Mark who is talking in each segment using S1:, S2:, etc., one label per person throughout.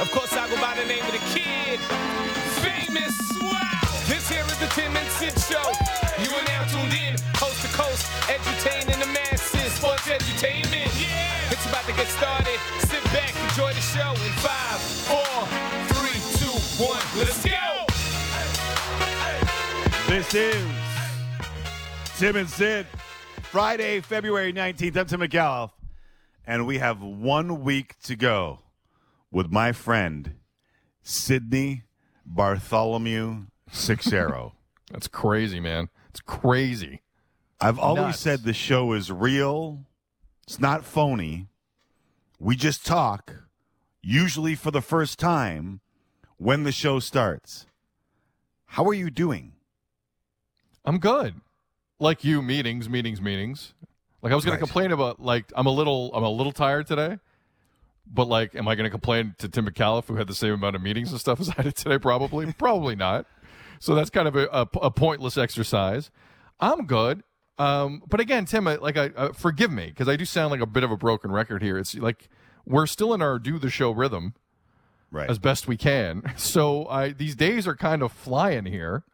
S1: Of course, I go by the name of the kid. Famous. Wow. This here is the Tim and Sid Show. You are now tuned in, coast to coast, edutaining the masses. Sports edutainment. Yeah. It's about to get started. Sit back, enjoy the show in five, four, three, two, one. Let's go.
S2: This is Tim and Sid, Friday, February 19th. I'm Tim McAuliffe, and we have one week to go with my friend, Sydney Bartholomew Seixeiro.
S3: That's crazy, man. It's crazy.
S2: I've always
S3: Nuts.
S2: said the show is real, it's not phony. We just talk, usually for the first time, when the show starts. How are you doing?
S3: I'm good. Like you, meetings, meetings, meetings. Like I was going
S2: Right.
S3: to complain about like I'm a little I'm a little tired today. But like, am I going to complain to Tim McAuliffe, who had the same amount of meetings and stuff as I did today? Probably, probably not. So that's kind of a, a, a pointless exercise. I'm good. Um, but again, Tim, I, like, I uh, forgive me because I do sound like a bit of a broken record here. It's like we're still in our do the show rhythm
S2: Right.
S3: as best we can. So I these days are kind of flying here.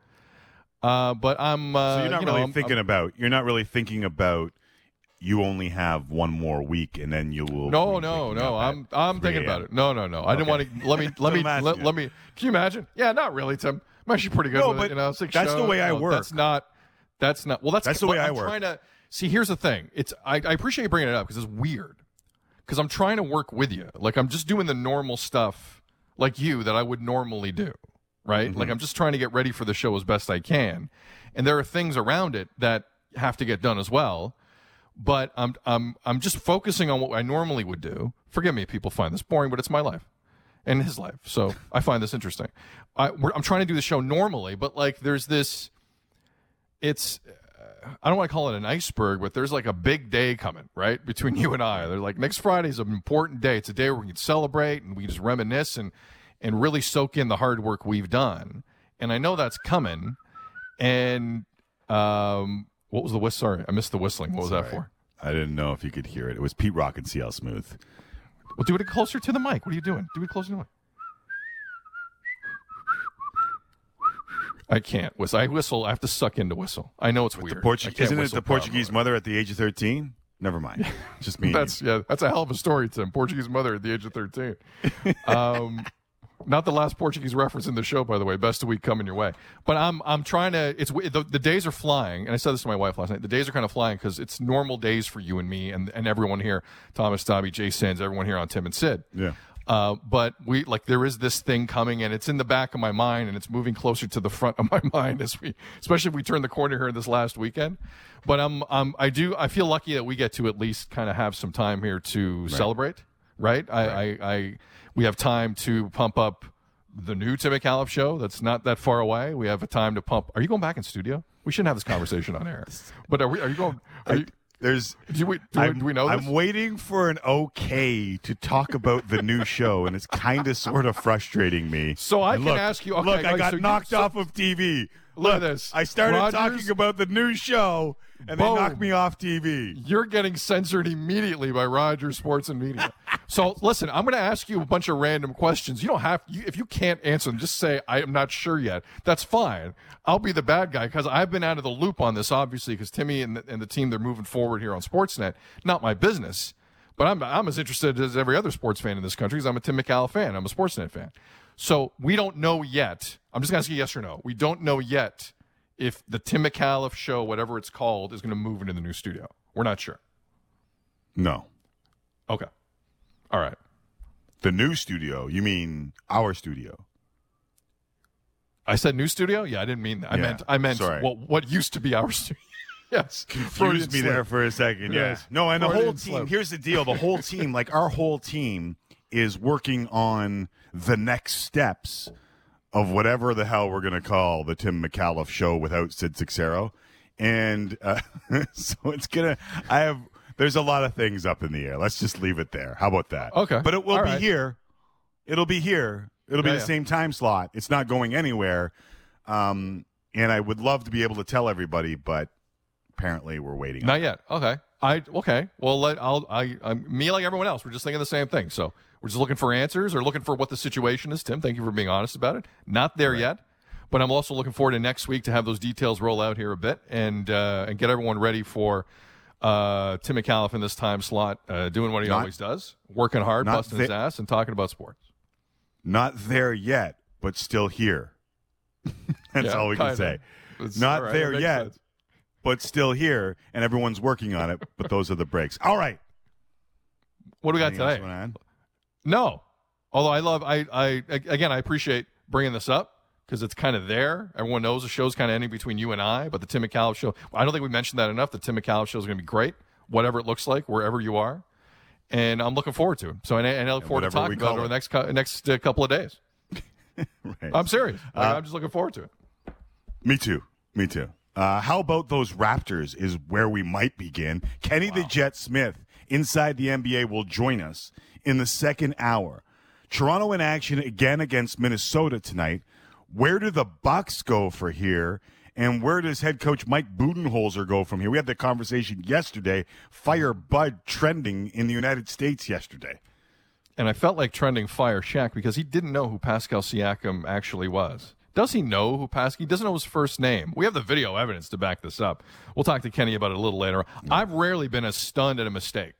S3: Uh, but I'm. Uh,
S2: So you're not
S3: you know,
S2: really
S3: I'm-
S2: thinking
S3: I'm-
S2: about you're not really thinking about you only have one more week and then you will
S3: No, no, no. I'm I'm thinking about it. No, no, no. I didn't want to. Let me let me let, let me. Can you imagine? Yeah, not really, Tim. I'm actually pretty good
S2: No, but
S3: it. You know, six
S2: that's the way I
S3: No,
S2: work.
S3: That's not. That's not. Well, that's
S2: That's the way I
S3: I'm
S2: work.
S3: Trying to see. Here's the thing. It's I, I appreciate you bringing it up because it's weird. Because I'm trying to work with you. Like I'm just doing the normal stuff, like you, that I would normally do. Right.
S2: Mm-hmm.
S3: Like I'm just trying to get ready for the show as best I can, and there are things around it that have to get done as well but I'm I'm I'm just focusing on what I normally would do. Forgive me, if people find this boring, but it's my life and his life, so I find this interesting. I, I'm trying to do the show normally, but like there's this. It's uh, I don't want to call it an iceberg, but there's like a big day coming, right, between you and I. They're like next Friday is an important day. It's a day where we can celebrate and we just reminisce and and really soak in the hard work we've done. And I know that's coming. And um, what was the whistle? Sorry, I missed the whistling. What was that for?
S2: I didn't know if you could hear it. It was Pete Rock and CL Smooth.
S3: Well, do it closer to the mic. What are you doing? Do it closer to the mic. I can't whistle. I whistle. I have to suck in to whistle. I know it's weird.
S2: The Portu- isn't it the Portuguese mother at the age of 13? Never mind. Just me.
S3: That's yeah. That's a hell of a story, Tim. Portuguese mother at the age of thirteen. Um, not the last Portuguese reference in the show, by the way. Best of week coming your way. But I'm I'm trying to. It's the, the days are flying, and I said this to my wife last night. The days are kind of flying because it's normal days for you and me and and everyone here. Thomas, Dobby, Jay Sands, everyone here on Tim and Sid.
S2: Yeah.
S3: Uh, but we like there is this thing coming, and it's in the back of my mind, and it's moving closer to the front of my mind as we, especially if we turn the corner here this last weekend. But I'm, I'm, I do, I feel lucky that we get to at least kind of have some time here to celebrate, right? I, I, I, we have time to pump up the new Tim McAuliffe show. That's not that far away. We have a time to pump. Are you going back in studio? We shouldn't have this conversation on air. But are we? Are you going? Are you,
S2: There's.
S3: do we? Do, we, do we know This?
S2: I'm waiting for an okay to talk about the new show, and it's kind of sort of frustrating me.
S3: So I
S2: And
S3: can
S2: look,
S3: ask you- okay,
S2: look, I got
S3: so you-
S2: knocked
S3: so-
S2: off of TV.
S3: Look at this.
S2: I started
S3: Rogers-
S2: talking about the new show, and
S3: Boom.
S2: they knock me off TV.
S3: you're getting censored immediately by Rogers Sports and Media. so listen, I'm going to ask you a bunch of random questions. You don't have you, if you can't answer them, just say I am not sure yet. That's fine. I'll be the bad guy because I've been out of the loop on this, obviously, because Timmy and the, and the team they're moving forward here on Sportsnet. Not my business, but I'm I'm as interested as every other sports fan in this country because I'm a Tim McAuliffe fan. I'm a Sportsnet fan. So we don't know yet. I'm just going to ask you yes or no. We don't know yet if the Tim McAuliffe show, whatever it's called, is going to move into the new studio. We're not sure.
S2: No,
S3: Okay. All right.
S2: the new studio. You mean our studio?
S3: I said new studio. Yeah, I didn't mean that. I
S2: Yeah,
S3: meant I meant
S2: sorry.
S3: what what used to be our studio. yes.
S2: confused me
S3: slip.
S2: there for a second. Yeah.
S3: Yes.
S2: No, and the whole team.
S3: slip.
S2: Here's the deal: the whole team, like our whole team, is working on the next steps of whatever the hell we're going to call the Tim McAuliffe show without Sid Seixeiro, and uh, so it's gonna. I have. There's a lot of things up in the air. Let's just leave it there. How about that?
S3: Okay.
S2: But it will
S3: All
S2: be
S3: right.
S2: here. It'll be here. It'll be
S3: Yeah,
S2: the
S3: yeah.
S2: same time slot. It's not going anywhere. Um, and I would love to be able to tell everybody, but apparently we're waiting.
S3: Not yet. Okay. I okay. Well, let, I'll I I'm, me like everyone else. We're just thinking the same thing. So we're just looking for answers or looking for what the situation is. Tim, thank you for being honest about it. Not there yet, but I'm also looking forward to next week to have those details roll out here a bit and uh, and get everyone ready for uh, Tim McAuliffe in this time slot, uh, doing what he
S2: Not-
S3: always does, working hard, busting his ass, and talking about sports.
S2: Not there yet, but still here. That's
S3: Yeah,
S2: all we can
S3: kinda.
S2: say.
S3: It's-
S2: Not
S3: right,
S2: there yet,
S3: sense.
S2: but still here, and everyone's working on it. But those are the breaks. All right.
S3: What do we got
S2: Anything
S3: today?
S2: You wanna add?
S3: No. Although I love, I, I again, I appreciate bringing this up because it's kind of there. Everyone knows the show's kind of ending between you and I, but the Tim McAuliffe show, I don't think we mentioned that enough. The Tim McAuliffe show is going to be great, whatever it looks like, wherever you are. And I'm looking forward to it. So, and, I- and I look forward to talking about it over the next, next uh, couple of days.
S2: Right.
S3: I'm serious. Like,
S2: Uh,
S3: I'm just looking forward to it.
S2: Me too. Me too. Uh, how about those Raptors is where we might begin. Kenny the Jet Smith inside the NBA will join us in the second hour. Toronto in action again against Minnesota tonight. Where do the Bucks go for here? And where does head coach Mike Budenholzer go from here? We had that conversation yesterday. Fire Bud trending in the United States yesterday.
S3: And I felt like trending Fire Shaq because he didn't know who Pascal Siakam actually was. Does he know who Pascal? He doesn't know his first name. We have the video evidence to back this up. We'll talk to Kenny about it a little later. I've rarely been as stunned at a mistake,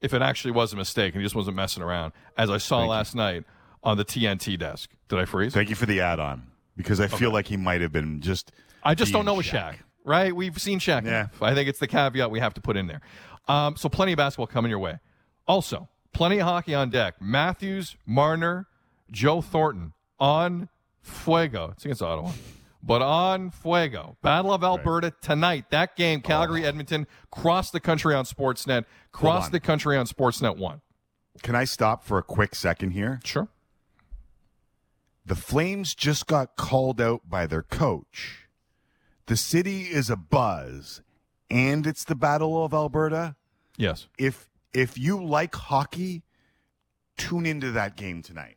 S3: if it actually was a mistake and he just wasn't messing around, as I saw last night on the TNT desk. Did I freeze?
S2: Thank you for the add on because I feel like he might have been just.
S3: I just don't know with Shaq, right? We've seen Shaq.
S2: Yeah.
S3: I think it's the caveat we have to put in there. Um, so plenty of basketball coming your way. Also, plenty of hockey on deck. Matthews, Marner, Joe Thornton on Fuego. It's against Ottawa. But on Fuego. Battle of Alberta tonight. That game, oh. Calgary, Edmonton, cross the country on Sportsnet. Cross
S2: on.
S3: the country on Sportsnet 1.
S2: Can I stop for a quick second here?
S3: Sure.
S2: The Flames just got called out by their coach. The city is a buzz, and it's the Battle of Alberta.
S3: Yes.
S2: If if you like hockey, tune into that game tonight.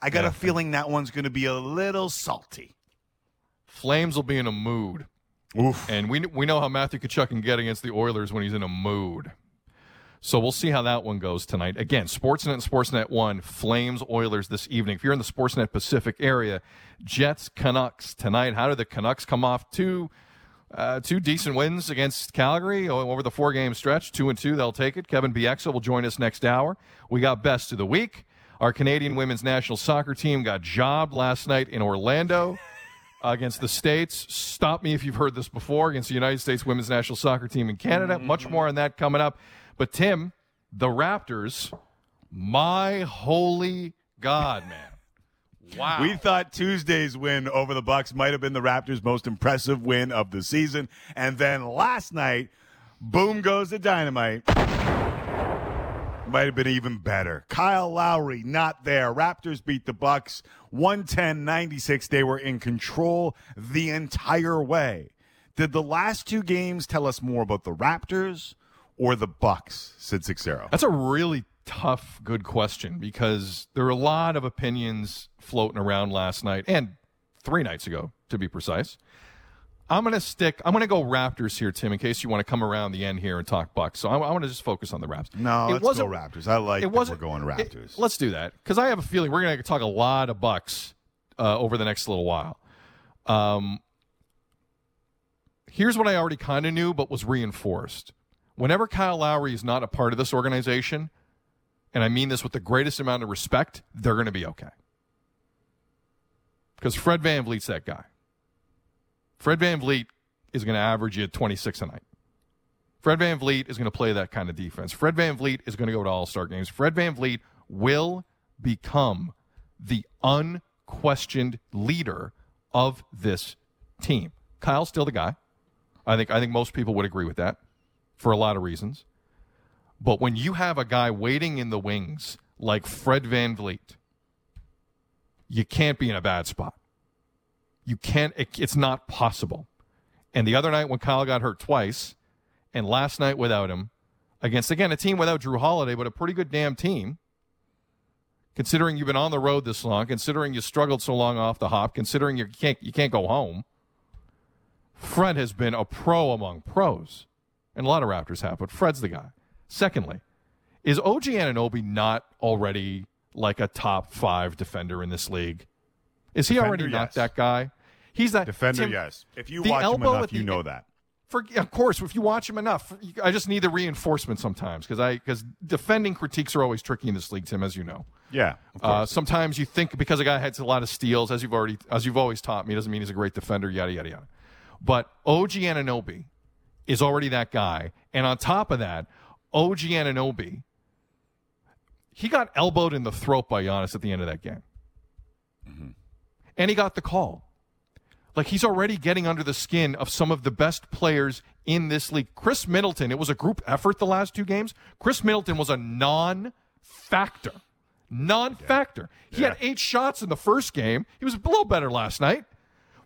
S2: I got
S3: Yeah.
S2: a feeling that one's going to be a little salty.
S3: Flames will be in a mood.
S2: Oof.
S3: And we we know how Matthew Tkachuk can get against the Oilers when he's in a mood. So we'll see how that one goes tonight. Again, Sportsnet and Sportsnet 1, Flames Oilers this evening. If you're in the Sportsnet Pacific area, Jets Canucks tonight. How did the Canucks come off two uh, two decent wins against Calgary over the four game stretch? Two and two, they'll take it. Kevin Bieksa will join us next hour. We got best of the week. Our Canadian women's national soccer team got jobbed last night in Orlando against the States. Stop me if you've heard this before against the United States women's national soccer team in Canada. Mm-hmm. Much more on that coming up. But Tim, the Raptors, my holy God, man. Wow.
S2: We thought Tuesday's win over the Bucks might have been the Raptors' most impressive win of the season, and then last night, boom goes the dynamite. Might have been even better. Kyle Lowry not there. Raptors beat the Bucks 110-96. They were in control the entire way. Did the last two games tell us more about the Raptors or the Bucks? Sid Seixeiro.
S3: That's a really tough, good question because there were a lot of opinions floating around last night and three nights ago, to be precise. I'm going to stick, I'm going to go Raptors here, Tim, in case you want to come around the end here and talk Bucks. So I, I want to just focus on the Raps.
S2: No,
S3: It
S2: let's go
S3: wasn't-
S2: Raptors. I like
S3: it wasn't
S2: we're going
S3: it-
S2: Raptors.
S3: let's do that because I have a feeling we're going to talk a lot of Bucks uh, over the next little while. Um, here's what I already kind of knew, but was reinforced. Whenever Kyle Lowry is not a part of this organization, and I mean this with the greatest amount of respect, they're going to be okay. Because Fred VanVleet's that guy. Fred VanVleet is going to average you 26 a night. Fred VanVleet is going to play that kind of defense. Fred VanVleet is going to go to all star games. Fred VanVleet will become the unquestioned leader of this team. Kyle's still the guy. I think I think most people would agree with that for a lot of reasons. But when you have a guy waiting in the wings like Fred VanVleet, you can't be in a bad spot. You can't it, it's not possible. And the other night when Kyle got hurt twice, and last night without him, against again a team without Jrue Holiday, but a pretty good damn team. Considering you've been on the road this long, considering you struggled so long off the hop, considering you can't you can't go home. Fred has been a pro among pros. and a lot of Raptors have, but Fred's the guy. Secondly, is OG Anunoby not already like a top five defender in this league? Is he already not
S2: yes.
S3: that guy? He's that
S2: Defender,
S3: Tim,
S2: yes. If you watch him enough, you
S3: the-
S2: know that.
S3: for, of course, if you watch him enough, I just need the reinforcement sometimes because I because defending critiques are always tricky in this league, Tim, as you know.
S2: Yeah,
S3: Uh, sometimes you think because a guy has a lot of steals, as you've already as you've always taught me, doesn't mean he's a great defender. Yada yada yada. But OG Anunoby is already that guy, and on top of that, OG Anunoby, he got elbowed in the throat by Giannis at the end of that game, and he got the call. Like he's already getting under the skin of some of the best players in this league. Khris Middleton, it was a group effort the last two games. Khris Middleton was a non-factor. Non-factor. He had eight shots in the first game. He was a little better last night.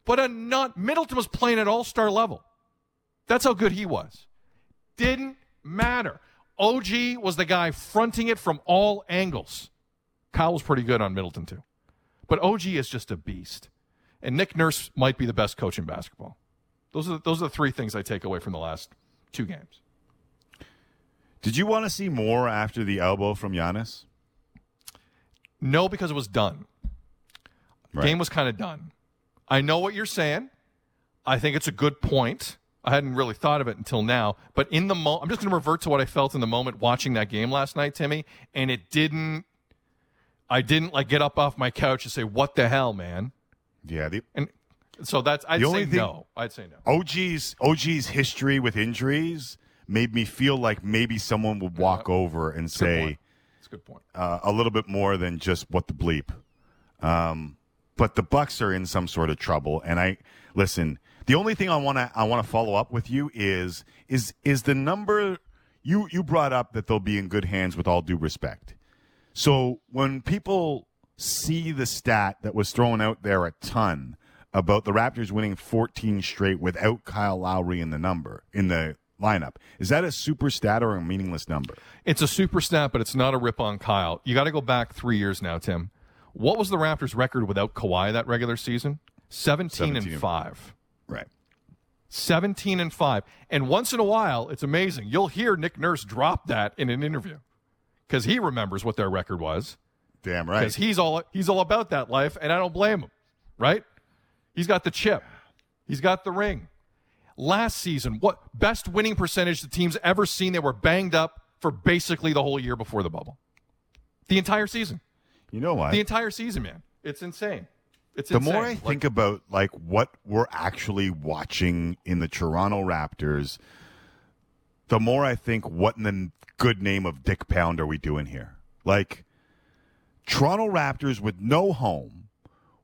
S3: But a non Middleton was playing at all-star level. That's how good he was. Didn't matter. OG was the guy fronting it from all angles. Kyle was pretty good on Middleton too. But OG is just a beast. And Nick Nurse might be the best coach in basketball. Those are those are the three things I take away from the last two games.
S2: Did you want to see more after the elbow from Giannis?
S3: No, because it was done.
S2: Right.
S3: Game was kind of done. I know what you're saying. I think it's a good point. I hadn't really thought of it until now, but in the moment, I'm just going to revert to what I felt in the moment watching that game last night, Timmy, and it didn't. I didn't like get up off my couch and say, "What the hell, man?"
S2: Yeah, the
S3: And so that's I'd say
S2: thing-
S3: no. I'd say no.
S2: OG's OG's history with injuries made me feel like maybe someone would walk over and
S3: Good
S2: say
S3: "It's a good point.
S2: uh, a little bit more than just what the bleep. Um, but the Bucks are in some sort of trouble, and I listen. The only thing I want to I want to follow up with you is is is the number you you brought up that they'll be in good hands with all due respect. So when people see the stat that was thrown out there a ton about the Raptors winning 14 straight without Kyle Lowry in the number in the lineup, is that a super stat or a meaningless number?
S3: It's a super snap, but it's not a rip on Kyle. You got to go back three years now, Tim. What was the Raptors' record without Kawhi that regular season? 17,
S2: 17
S3: and
S2: and-
S3: 5.
S2: Right.
S3: 17 and 5. And once in a while, it's amazing. You'll hear Nick Nurse drop that in an interview because he remembers what their record was
S2: Damn right.
S3: because he's all he's all about that life, and I don't blame him. Right? He's got the chip. He's got the ring. Last season, what best winning percentage the team's ever seen? They were banged up for basically the whole year before the bubble. The entire season.
S2: You know what?
S3: The entire season, man. It's insane. It's
S2: the
S3: insane.
S2: more I
S3: Like,
S2: think about like what we're actually watching in the Toronto Raptors, the more I think, what in the good name of Dick Pound are we doing here? Like Toronto Raptors with no home,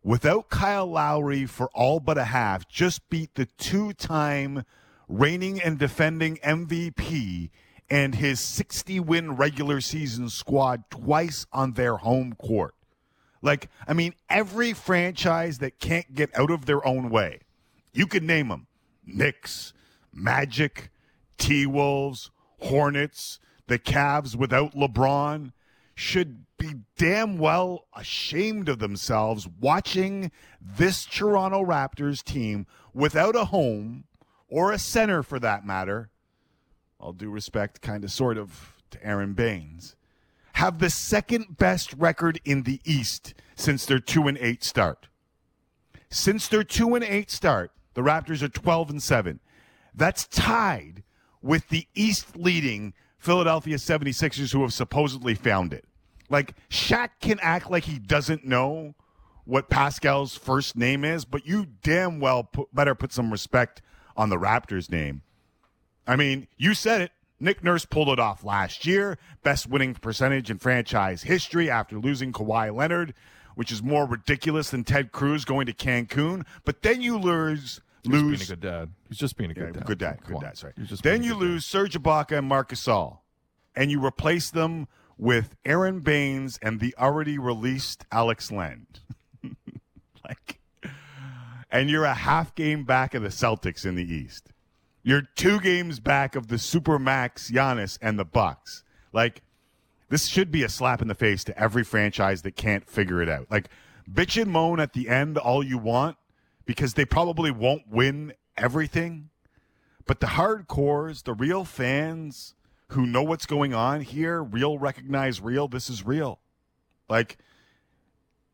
S2: without Kyle Lowry for all but a half, just beat the two-time reigning and defending MVP and his 60-win regular season squad twice on their home court. Like, I mean, every franchise that can't get out of their own way, you could name them Knicks, Magic, T Wolves, Hornets, the Cavs without LeBron, should be damn well ashamed of themselves watching this Toronto Raptors team without a home or a center for that matter. All due respect, kind of, sort of, to Aron Baynes have the second best record in the East since their 2 and 8 start. Since their 2 and 8 start, the Raptors are 12 and 7. That's tied with the East leading Philadelphia 76ers who have supposedly found it. Like Shaq can act like he doesn't know what Pascal's first name is, but you damn well put, better put some respect on the Raptors name. I mean, you said it. Nick Nurse pulled it off last year. Best winning percentage in franchise history after losing Kawhi Leonard, which is more ridiculous than Ted Cruz going to Cancun. But then you lose
S3: he's being a good dad. He's just being a
S2: yeah,
S3: good dad.
S2: good dad,
S3: Come
S2: good
S3: on.
S2: dad. Sorry.
S3: Just
S2: Then you
S3: good dad.
S2: lose Serge Ibaka and Marc Gasol, and you replace them with Aron Baynes and the already released Alex Len. like, and you're a half game back of the Celtics in the East. You're two games back of the Supermax Giannis and the Bucks. Like, this should be a slap in the face to every franchise that can't figure it out. Like, bitch and moan at the end all you want because they probably won't win everything. But the hardcores, the real fans who know what's going on here, real recognize real, this is real. Like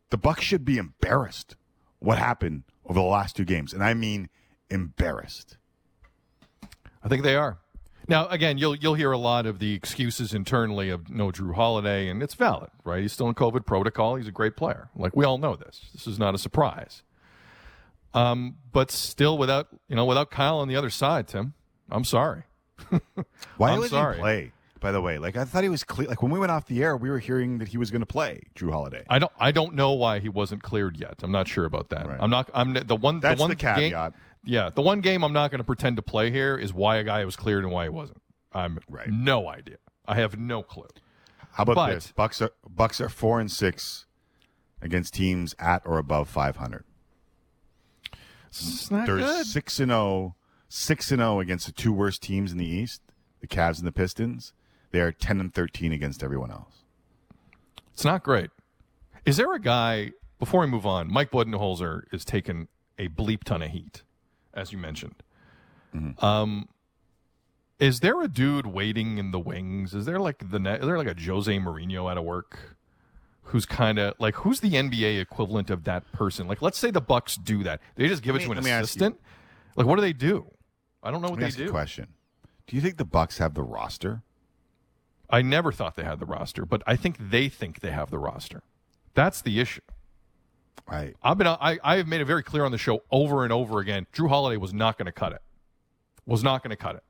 S2: the Bucks should be embarrassed what happened over the last two games. And I mean embarrassed.
S3: I think they are. Now, again, you'll you'll hear a lot of the excuses internally of no Jrue Holiday, and it's valid, right? He's still in COVID protocol. He's a great player. Like we all know this. This is not a surprise. Um, but still, without you know, without Kyle on the other side, Tim, I'm sorry.
S2: Why
S3: I'm
S2: was
S3: sorry.
S2: he play? By the way, like I thought he was clear. Like when we went off the air, we were hearing that he was going to play Jrue Holiday.
S3: I don't I don't know why he wasn't cleared yet. I'm not sure about that.
S2: Right.
S3: I'm not. I'm the one.
S2: That's
S3: the one
S2: the caveat.
S3: Game, yeah, the one game I'm not going to pretend to play here is why a guy was cleared and why he wasn't. I'm
S2: Right.
S3: no idea. I have no clue.
S2: How about
S3: But-
S2: this? Bucks are Bucks are four and six against teams at or above 500.
S3: It's not
S2: They're
S3: good.
S2: six and zero, six and zero against the two worst teams in the East, the Cavs and the Pistons. They are ten and thirteen against everyone else.
S3: It's not great. Is there a guy before we move on? Mike Budenholzer is taking a bleep ton of heat, as you mentioned. Um, is there a dude waiting in the wings? Is there like the ne- is there like a Jose Mourinho out of work? Who's kind of like who's the NBA equivalent of that person? Like, let's say the Bucks do that. They just give it
S2: me-
S3: to an
S2: let me ask you.
S3: assistant. Like, what do they do? I don't know what they do.
S2: question: Do you think the Bucks have the roster?
S3: I never thought they had the roster, but I think they think they have the roster. That's the issue.
S2: I
S3: I've been I I have made it very clear on the show over and over again. Jrue Holiday was not going to cut it. Was not going to cut it.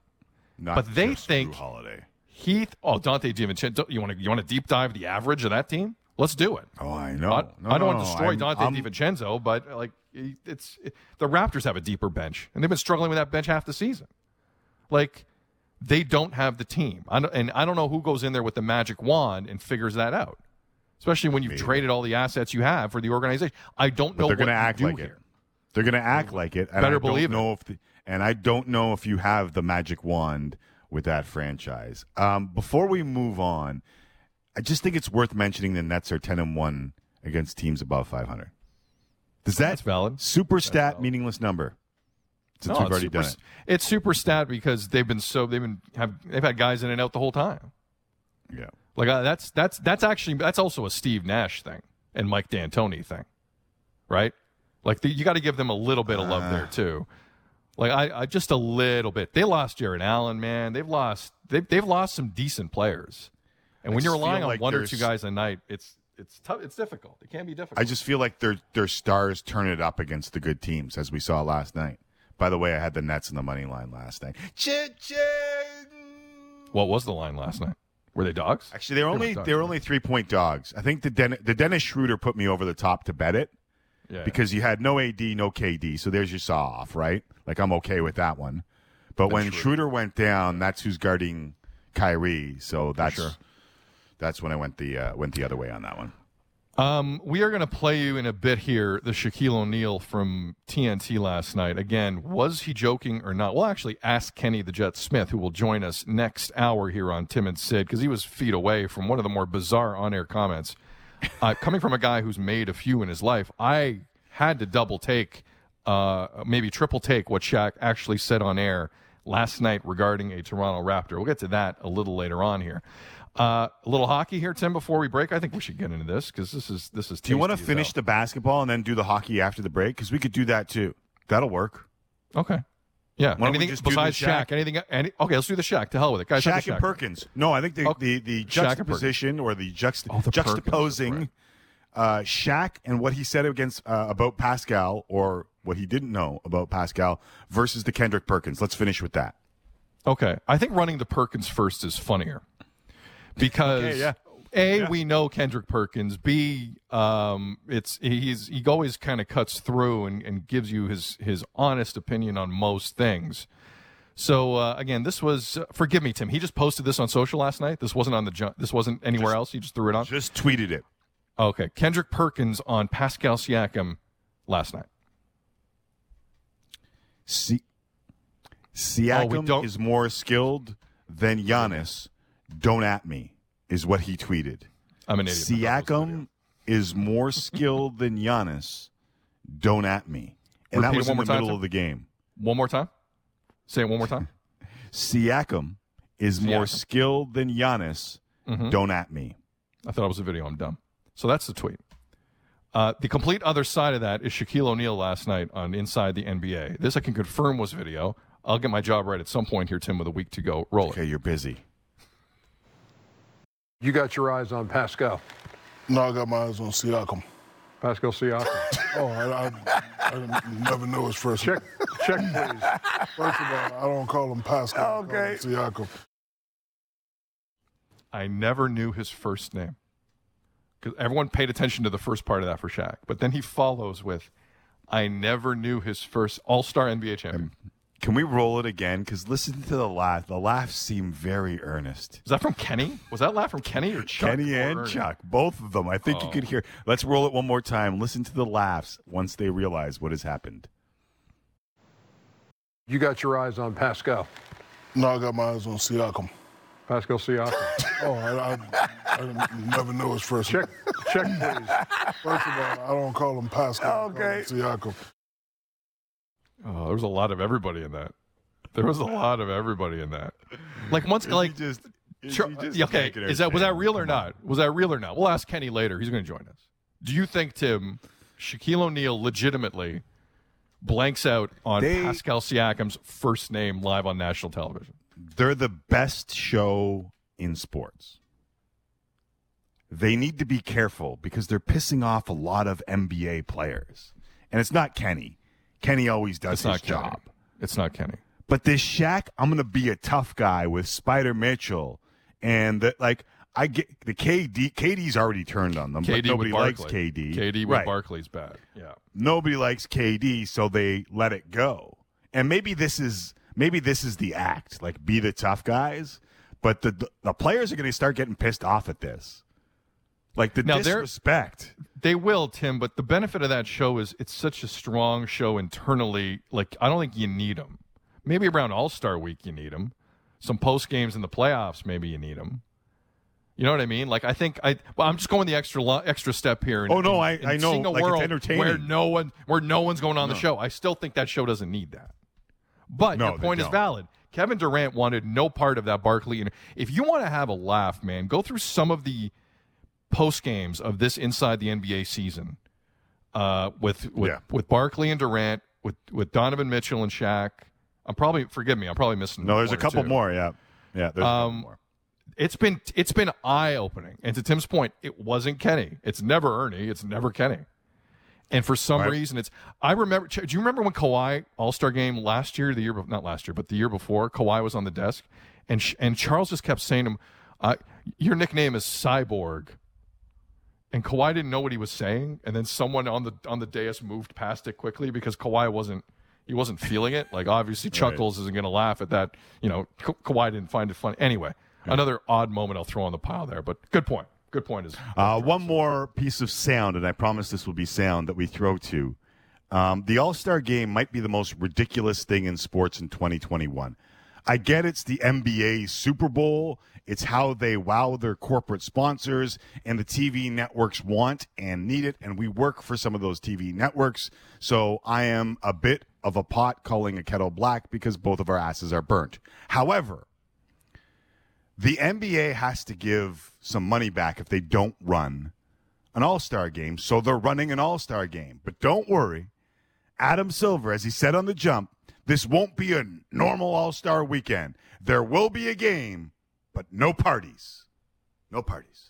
S2: not.
S3: But they think-
S2: Jrue Holiday.
S3: Heath, oh Donte DiVincenzo, you want to you want to deep dive the average of that team? Let's do it.
S2: Oh, I know.
S3: I,
S2: No,
S3: I don't
S2: no,
S3: want to destroy
S2: I'm-
S3: Donte
S2: I'm-
S3: DiVincenzo, but like it's the Raptors have a deeper bench, and they've been struggling with that bench half the season. Like they don't have the team, I don't, and I don't know who goes in there with the magic wand and figures that out. Especially when you've traded all the assets you have for the organization. I don't
S2: But
S3: know
S2: they're going to act like
S3: here.
S2: it. They're going to act like it. And
S3: Better
S2: I don't
S3: believe it.
S2: if the, and I don't know if you have the magic wand with that franchise. Um, before we move on, I just think it's worth mentioning the Nets are ten and one against teams above five hundred. Does that
S3: That's valid.
S2: super stat meaningless number? Since
S3: No,
S2: we've
S3: it's
S2: already
S3: super,
S2: done it.
S3: It's super stat because they've been so they've been have they've had guys in and out the whole time.
S2: Yeah.
S3: Like uh, that's that's that's actually that's also a Steve Nash thing and Mike D'Antoni thing, right? Like the, you got to give them a little bit of love
S2: Uh.
S3: there too. Like I, I just a little bit. They lost Jarrett Allen, man. They've lost they've they've lost some decent players, and when you're relying on
S2: like
S3: one or two guys a night, it's it's tough. It's difficult. It can be difficult.
S2: I just feel like their their stars turn it up against the good teams, as we saw last night. By the way, I had the Nets in the money line last night.
S3: what was the line last night? Were they dogs?
S2: Actually, they're only they were
S3: right?
S2: only three point dogs. I think the Den- the Dennis Schroeder put me over the top to bet it
S3: Yeah.
S2: because you had no AD, no KD, so there's your saw off, right? Like I'm okay with that one. But when Schroeder went down, that's who's guarding Kyrie, so that's
S3: sure.
S2: That's when I went the uh, went the other way on that one.
S3: Um, we are going to play you in a bit here the Shaquille O'Neal from TNT last night. Again, was he joking or not? We'll actually ask Kenny the Jet Smith, who will join us next hour here on Tim and Sid, because he was feet away from one of the more bizarre on air comments. Uh, coming from a guy who's made a few in his life, I had to double take, uh, maybe triple take what Shaq actually said on air last night regarding a Toronto Raptor. We'll get to that a little later on here. Uh, a little hockey here, Tim. Before we break, I think we should get into this because this is this is.
S2: Do you want to finish the basketball and then do the hockey after the break? Because we could do that too. That'll work.
S3: Okay. Yeah. anything
S2: just do the
S3: besides
S2: Shaq?
S3: Shaq? Anything? Any, okay, let's do the Shaq. To hell with it, guys. have
S2: Shaq and Perkins. No, I think the
S3: Okay.
S2: the, the
S3: Shaq
S2: juxtaposition or the, juxt-
S3: Oh, the
S2: juxtaposing
S3: right.
S2: uh, Shaq and what he said against uh, about Pascal or what he didn't know about Pascal versus the Kendrick Perkins. Let's finish with that.
S3: Okay, I think running the Perkins first is funnier because
S2: Okay, yeah.
S3: a
S2: Yeah.
S3: we know Kendrick Perkins. B um, it's he's he always kind of cuts through and, and gives you his his honest opinion on most things. So uh, again, this was uh, forgive me, Tim. He just posted this on social last night. This wasn't on the ju- this wasn't anywhere else. He just threw it on.
S2: Just tweeted it.
S3: Okay, Kendrick Perkins on Pascal Siakam last night.
S2: Si-
S3: Oh,
S2: Siakam
S3: don't-
S2: is more skilled than Giannis. Don't at me, is what he tweeted.
S3: I'm an idiot. but that was the video.
S2: Siakam is more skilled than Giannis. Don't at me. And that
S3: Repeat it
S2: was
S3: one
S2: in
S3: more
S2: the
S3: time,
S2: middle
S3: sir.
S2: of the game.
S3: One more time. Say it one more time.
S2: Siakam is more skilled than Giannis.
S3: Mm-hmm.
S2: Don't at me.
S3: I thought it was a video. I'm dumb. So that's the tweet. Uh, the complete other side of that is Shaquille O'Neal last night on Inside the NBA. This I can confirm was video. I'll get my job right at some point here, Tim, with a week to go. Roll it.
S2: Okay, you're busy.
S4: You got your eyes on Pascal.
S5: No, I got my eyes on Siakam.
S4: Pascal Siakam.
S5: Oh, I, I, I never knew his first
S4: check, check, please.
S5: First of all, I don't call him Pascal. I call him
S2: Okay.
S5: Siakam.
S3: I never knew his first name because everyone paid attention to the first part of that for Shaq. But then he follows with, "I never knew his first All Star NBA champion."
S2: Can we roll it again? Because listen to the laugh. The laughs seem very earnest.
S3: Is that from Kenny? Was that laugh from Kenny or Chuck?
S2: Kenny
S3: or
S2: and
S3: Ernie?
S2: Chuck, both of them. I think you
S3: Oh.
S2: could hear. Let's roll it one more time. Listen to the laughs once they realize what has happened.
S4: You got your eyes on Pascal.
S5: No, I got my eyes on Siakam.
S4: Pascal Siakam.
S5: Oh, I, I, I never knew his first
S4: check, check, please.
S5: First of all, I don't call him Pascal.
S2: Okay.
S5: I call him Siakam.
S3: Oh, there was a lot of everybody in that. There was a lot of everybody in that. Like once, like
S2: he just, is
S3: Sure.
S2: he just
S3: okay.
S2: making
S3: Is that was that real or
S2: Come on.
S3: not? Was that real or not? We'll ask Kenny later. He's going to join us. Do you think Tim Shaquille O'Neal legitimately blanks out on
S2: They-
S3: Pascal Siakam's first name live on national television?
S2: They're the best show in sports. They need to be careful because they're pissing off a lot of NBA players. And it's not Kenny. Kenny always does
S3: It's
S2: his
S3: not Kenny.
S2: job.
S3: It's not Kenny.
S2: But this Shaq, I'm gonna be a tough guy with Spider Mitchell, and that like I get the KD. KD's already turned on them, but nobody likes KD.
S3: KD with
S2: right.
S3: Barkley's bad. Yeah.
S2: Nobody likes KD, so they let it go. And maybe this is maybe this is the act, like be the tough guys. But the the, the players are gonna start getting pissed off at this, like the
S3: Now,
S2: disrespect.
S3: They will, Tim, but the benefit of that show is it's such a strong show internally. Like, I don't think you need them. Maybe around All Star week, you need them. Some post games in the playoffs, maybe you need them. You know what I mean? Like, I think I. Well, I'm just going the extra lo- extra step here. And,
S2: Oh, no,
S3: and-
S2: I- I know,
S3: a
S2: like, it's
S3: world
S2: entertaining.
S3: where no one where no one's going on the show. I still think that show doesn't need that. But
S2: No,
S3: your point is valid. Kevin Durant wanted no part of that Barkley. And if you want to have a laugh, man, go through some of the post games of this inside the NBA season uh, with with
S2: Yeah.
S3: with Barkley and Durant, with with Donovan Mitchell and Shaq. I'm probably forgive me. I'm probably missing.
S2: No, there's a couple
S3: two.
S2: more. Yeah, yeah. There's
S3: Um,
S2: more.
S3: It's been it's been eye opening. And to Tim's point, it wasn't Kenny. It's never Ernie. It's never Kenny. And for some
S2: Right.
S3: reason, it's. I remember. Do you remember when Kawhi All Star Game last year, the year not last year, but the year before, Kawhi was on the desk, and and Charles just kept saying to him, uh, "Your nickname is Cyborg." And Kawhi didn't know what he was saying, and then someone on the on the dais moved past it quickly because Kawhi wasn't he wasn't feeling it. Like obviously Chuckles isn't going to laugh at that. You know, Ka- Kawhi didn't find it funny. Anyway, another odd moment I'll throw on the pile there, but good point. Good point is
S2: Uh, one more piece of sound, and I promise this will be sound that we throw to. Um, the All Star game might be the most ridiculous thing in sports in 2021. I get it's the NBA Super Bowl. It's how they wow their corporate sponsors and the TV networks want and need it. And we work for some of those TV networks. So I am a bit of a pot calling a kettle black because both of our asses are burnt. However, the NBA has to give some money back if they don't run an All Star game. So they're running an All Star game. But don't worry, Adam Silver, as he said on the jump, this won't be a normal All Star weekend. There will be a game, but no parties. No parties.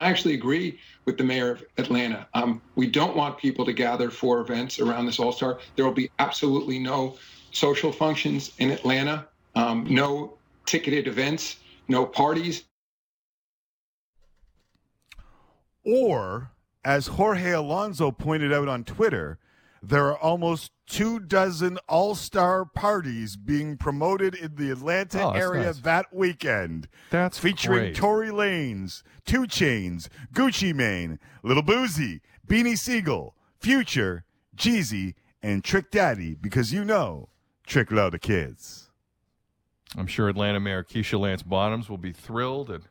S6: I actually agree with the mayor of Atlanta. Um, we don't want people to gather for events around this All Star. There will be absolutely no social functions in Atlanta, um, no ticketed events, no parties.
S2: Or, as Jorge Alonso pointed out on Twitter, there are almost two dozen all star parties being promoted in the Atlanta
S3: Oh,
S2: area
S3: nice.
S2: that weekend.
S3: That's
S2: featuring
S3: great.
S2: Tory Lanez, 2 Chainz, Gucci Mane, Lil Boosie, Beanie Sigel, Future, Jeezy, and Trick Daddy, because you know Trick love the kids.
S3: I'm sure Atlanta Mayor Keisha Lance Bottoms will be thrilled at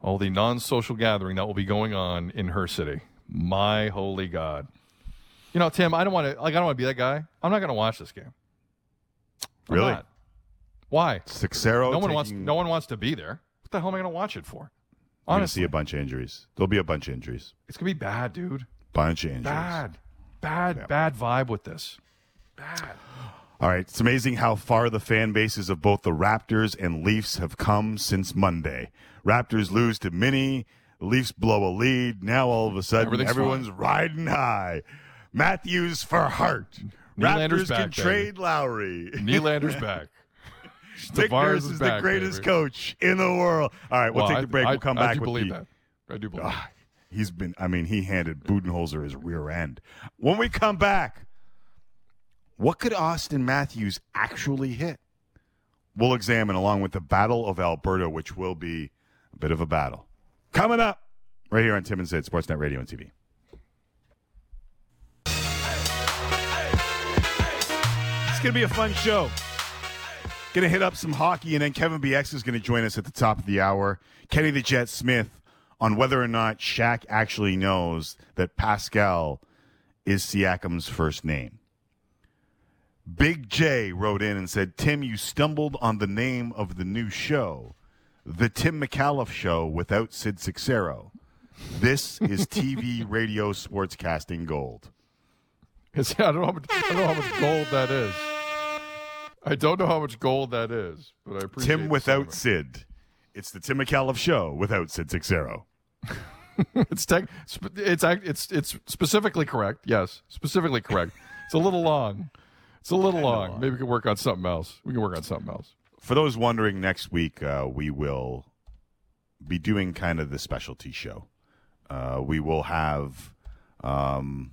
S3: all the non-social gathering that will be going on in her city. My holy God! You know, Tim, I don't want to like I don't want to be that guy. I'm not going to watch this game. I'm
S2: Really?
S3: not. Why?
S2: Seixeiro.
S3: No one wants. No one wants to be there. What the hell am I going to watch it for?
S2: Gonna see
S3: Honestly,
S2: a bunch of injuries. There'll be a bunch of injuries.
S3: it's gonna be bad, dude.
S2: Bunch of injuries.
S3: Bad, bad, bad vibe with this. Bad.
S2: All right. It's amazing how far the fan bases of both the Raptors and Leafs have come since Monday. Raptors lose to Mini. Leafs blow a lead. Now all of a sudden, everyone's riding high. Matthews for Hart.
S3: Nylander's
S2: Raptors
S3: back,
S2: can
S3: baby.
S2: trade Lowry.
S3: Nylander's back.
S2: Nick Nurse
S3: is back,
S2: the greatest
S3: baby.
S2: coach in the world. All right, we'll
S3: Well,
S2: take
S3: I-
S2: the break.
S3: I,
S2: we'll come
S3: I
S2: back
S3: do
S2: with
S3: believe that. I do believe.
S2: Ah, he's been. I mean, he handed Budenholzer his rear end. When we come back, what could Auston Matthews actually hit? We'll examine along with the Battle of Alberta, which will be a bit of a battle. Coming up right here on Tim and Sid, Sportsnet Radio and TV. Going to be a fun show. Going to hit up some hockey, and then Kevin Bieksa is going to join us at the top of the hour. Kenny the Jet Smith on whether or not Shaq actually knows that Pascal is Siakam's first name. Big J wrote in and said, Tim, you stumbled on the name of the new show, The Tim McAuliffe Show without Sid Seixeiro. This is TV radio sportscasting gold.
S3: I don't how. I don't know how much gold that is. I don't know how much gold that is, but I appreciate
S2: Tim without
S3: sentiment.
S2: Sid. It's the Tim McAuliffe Show without Sid Seixeiro.
S3: It's tech, it's act- it's it's specifically correct. Yes, specifically correct. It's a little long. It's a little long. Maybe we can work on something else. We can work on something else.
S2: For those wondering, next week uh, we will be doing kind of the specialty show. Uh, we will have. Um,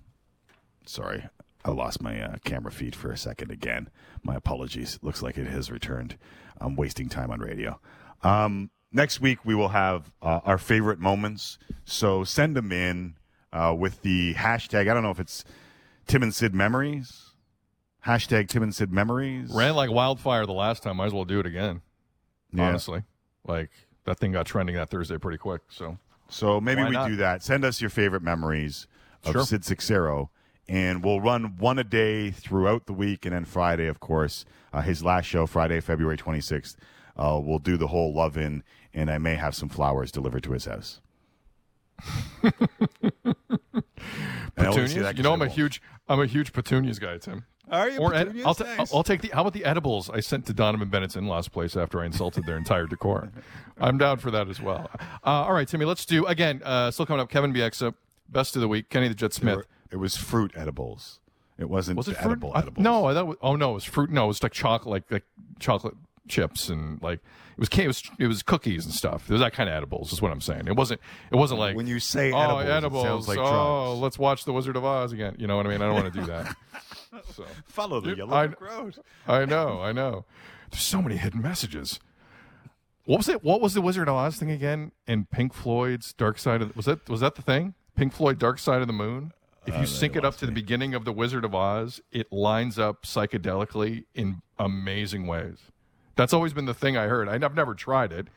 S2: sorry, I lost my uh, camera feed for a second again. My apologies. Looks like it has returned. I'm wasting time on radio. Um, next week we will have uh, our favorite moments. So send them in uh, with the hashtag. I don't know if it's Tim and Sid memories. Hashtag Tim and Sid memories.
S3: Ran like wildfire the last time. Might as well do it again.
S2: Yeah.
S3: Honestly, like that thing got trending that Thursday pretty quick. So
S2: So maybe
S3: Why
S2: we
S3: not?
S2: do that. Send us your favorite memories of
S3: Sure.
S2: Sid Seixeiro, and we'll run one a day throughout the week, and then Friday, of course, uh, his last show, Friday, February twenty sixth. Uh, we'll do the whole love in, and I may have some flowers delivered to his house. And I
S3: petunias. You know,
S2: I
S3: I'm a huge I'm a huge petunias guy, Tim.
S2: Are you
S3: Or ed-
S2: petunias?
S3: I'll, ta-
S2: Nice.
S3: I'll take the. How about the edibles I sent to Donovan Bennett's in-laws place after I insulted their entire decor? I'm down for that as well. Uh, all right, Timmy, let's do again. Uh, still coming up. Kevin Bieksa, best of the week. Kenny the Jet Smith.
S2: It was fruit edibles. It wasn't
S3: Was it fruit?
S2: edible
S3: I-
S2: edibles.
S3: no, I thought. Oh no, it was fruit. No, it was like chocolate, like, like chocolate chips and like it was. It was it was cookies and stuff. It was that kind of edibles. Is what I'm saying. It wasn't. It wasn't like
S2: When you say
S3: oh,
S2: edibles, it
S3: edibles.
S2: sounds like
S3: oh,
S2: drugs.
S3: let's watch the Wizard of Oz again. You know what I mean? I don't want to do that. so.
S2: follow the yellow
S3: I-
S2: road.
S3: I know, I know. There's so many hidden messages. What was it? What was the Wizard of Oz thing again? In Pink Floyd's Dark Side of was that was that the thing? Pink Floyd Dark Side of the Moon. If you sync it up to the beginning of the Wizard of Oz, it lines up psychedelically in amazing ways. That's always been the thing I heard. I've never tried it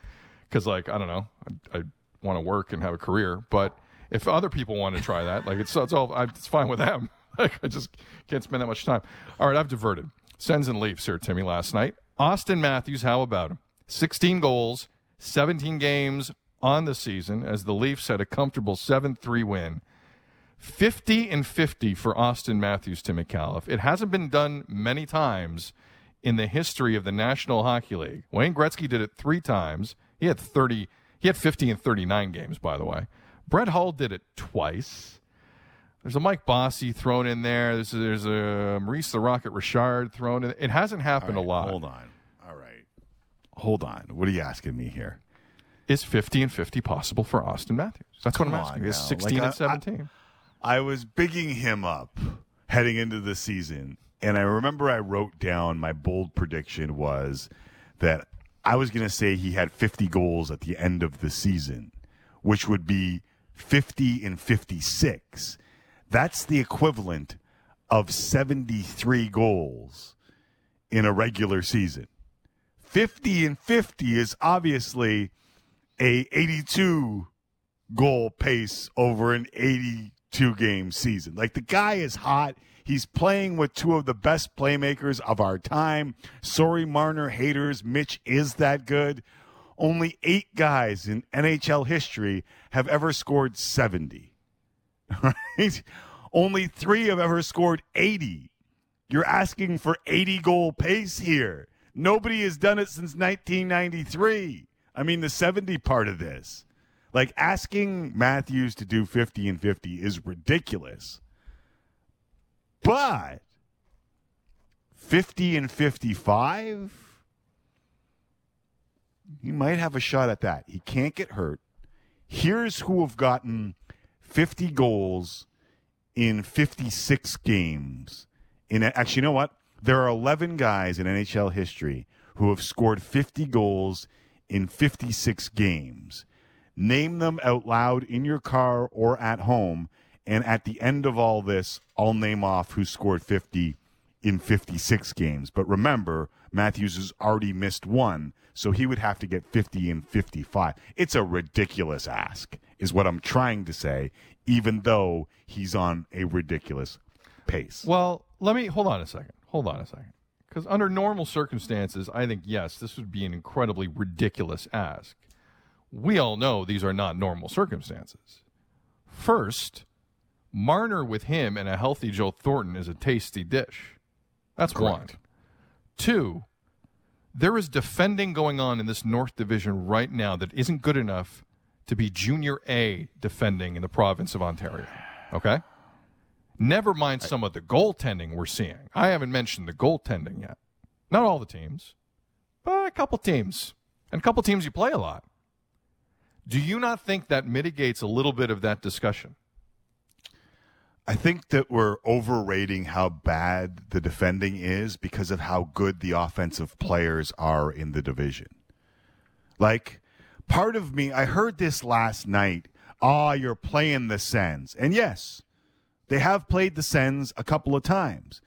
S3: because, like, I don't know, I, I want to work and have a career. But if other people want to try that, like, it's it's all I, it's fine with them. Like, I just can't spend that much time. All right, I've diverted. Sens and Leafs here, Timmy. Last night, Auston Matthews. How about him? 16 goals, 17 games on the season as the Leafs had a comfortable 7-3 win. 50 and 50 for Auston Matthews to McAuliffe. It hasn't been done many times in the history of the National Hockey League. Wayne Gretzky did it three times. He had 30, he had 50 and 39 games, by the way. Brett Hull did it twice. There's a Mike Bossy thrown in there. There's a, there's a Maurice the Rocket Richard thrown in. It hasn't happened
S2: All
S3: a lot.
S2: Hold on. All right. Hold on. What are you asking me here?
S3: Is 50 and 50 possible for Auston Matthews? That's what I'm asking. Is 16
S2: Like,
S3: and
S2: I-
S3: 17?
S2: I was bigging him up heading into the season, and I remember I wrote down my bold prediction was that I was going to say he had 50 goals at the end of the season, which would be 50 and 56. That's the equivalent of 73 goals in a regular season. 50 and 50 is obviously a 82 goal pace over an 82 game season. Like the guy is hot. He's playing with two of the best playmakers of our time. Sorry, Marner haters. Mitch is that good. Only eight guys in NHL history have ever scored 70. Right? Only three have ever scored 80. You're asking for 80 goal pace here. Nobody has done it since 1993. I mean, the 70 part of this. Like asking Matthews to do 50 and 50 is ridiculous. But 50 and 55, he might have a shot at that. He can't get hurt. Here's who have gotten 50 goals in 56 games. In actually, you know what? There are 11 guys in NHL history who have scored 50 goals in 56 games. Name them out loud in your car or at home, and at the end of all this, I'll name off who scored 50 in 56 games. But remember, Matthews has already missed one, so he would have to get 50 in 55. It's a ridiculous ask, is what I'm trying to say, even though he's on a ridiculous pace.
S3: Well, let me hold on a second. Hold on a second. Because under normal circumstances, I think, yes, this would be an incredibly ridiculous ask. We all know these are not normal circumstances. First, Marner with him and a healthy Joe Thornton is a tasty dish. That's one. Two, there is defending going on in this North Division right now that isn't good enough to be junior A defending in the province of Ontario. Okay? Never mind some of the goaltending we're seeing. I haven't mentioned the goaltending yet. Not all the teams, but a couple teams. And a couple teams you play a lot. Do you not think that mitigates a little bit of that discussion?
S2: I think that we're overrating how bad the defending is because of how good the offensive players are in the division. Like, part of me, I heard this last night. Ah, oh, you're playing the Sens. And yes, they have played the Sens a couple of times.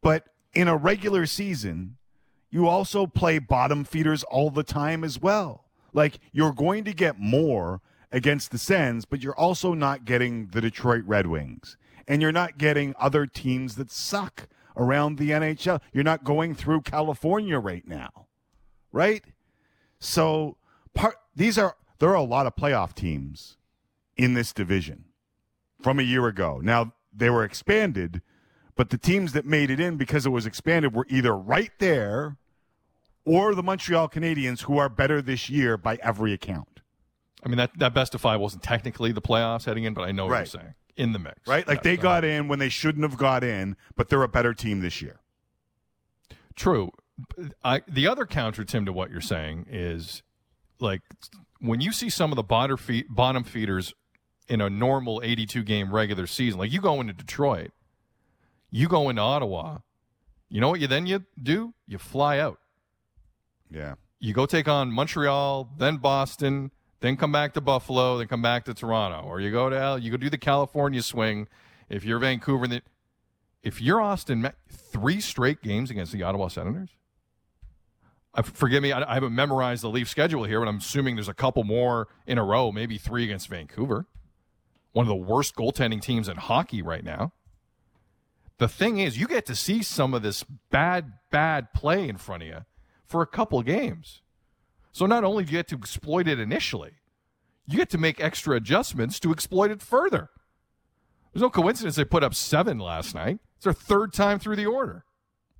S2: But in a regular season, you also play bottom feeders all the time as well. Like, you're going to get more against the Sens, but you're also not getting the Detroit Red Wings and you're not getting other teams that suck around the NHL. You're not going through California right now, right? So part these are there are a lot of playoff teams in this division from a year ago. Now they were expanded, but the teams that made it in because it was expanded were either right there or the Montreal Canadiens who are better this year by every account.
S3: I mean that that best of five wasn't technically the playoffs heading in, but I know what
S2: Right.
S3: you're saying. In the mix.
S2: Right? Like they got in when they shouldn't have got in, but they're a better team this year.
S3: True. I, the other counter, Tim, to what you're saying is like when you see some of the bottom, feed, bottom feeders in a normal 82 game regular season, like you go into Detroit, you go into Ottawa, you know what you then you do? You fly out.
S2: Yeah.
S3: You go take on Montreal, then Boston, then come back to Buffalo, then come back to Toronto, or you go to L, you go do the California swing. If you're Vancouver, then if you're Auston, three straight games against the Ottawa Senators. Uh, forgive me, I, I haven't memorized the Leaf schedule here, but I'm assuming there's a couple more in a row, maybe three against Vancouver. One of the worst goaltending teams in hockey right now. The thing is, you get to see some of this bad, bad play in front of you for a couple games. So not only do you get to exploit it initially, you get to make extra adjustments to exploit it further. There's no coincidence they put up seven last night. It's their third time through the order.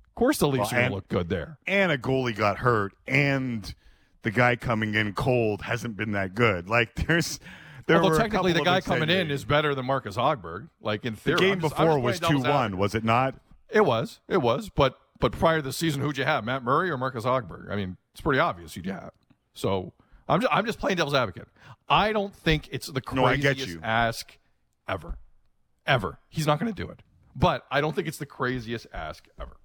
S3: Of course, the Leafs
S2: Well,
S3: are going to look good there.
S2: and a goalie got hurt, and the guy coming in cold hasn't been that good. Like there's, there
S3: Although
S2: were
S3: technically the guy coming in is better than Marcus Hogberg. Like in
S2: The
S3: theory,
S2: game
S3: just-
S2: before was two one, was it not?
S3: It was, it was. But but prior to the season, who'd you have? Matt Murray or Marcus Hogberg? I mean, it's pretty obvious who'd you have. So I'm just, I'm just playing devil's advocate. I don't think it's the
S2: No,
S3: craziest
S2: you.
S3: ask ever, ever. He's not going to do it. But I don't think it's the craziest ask ever.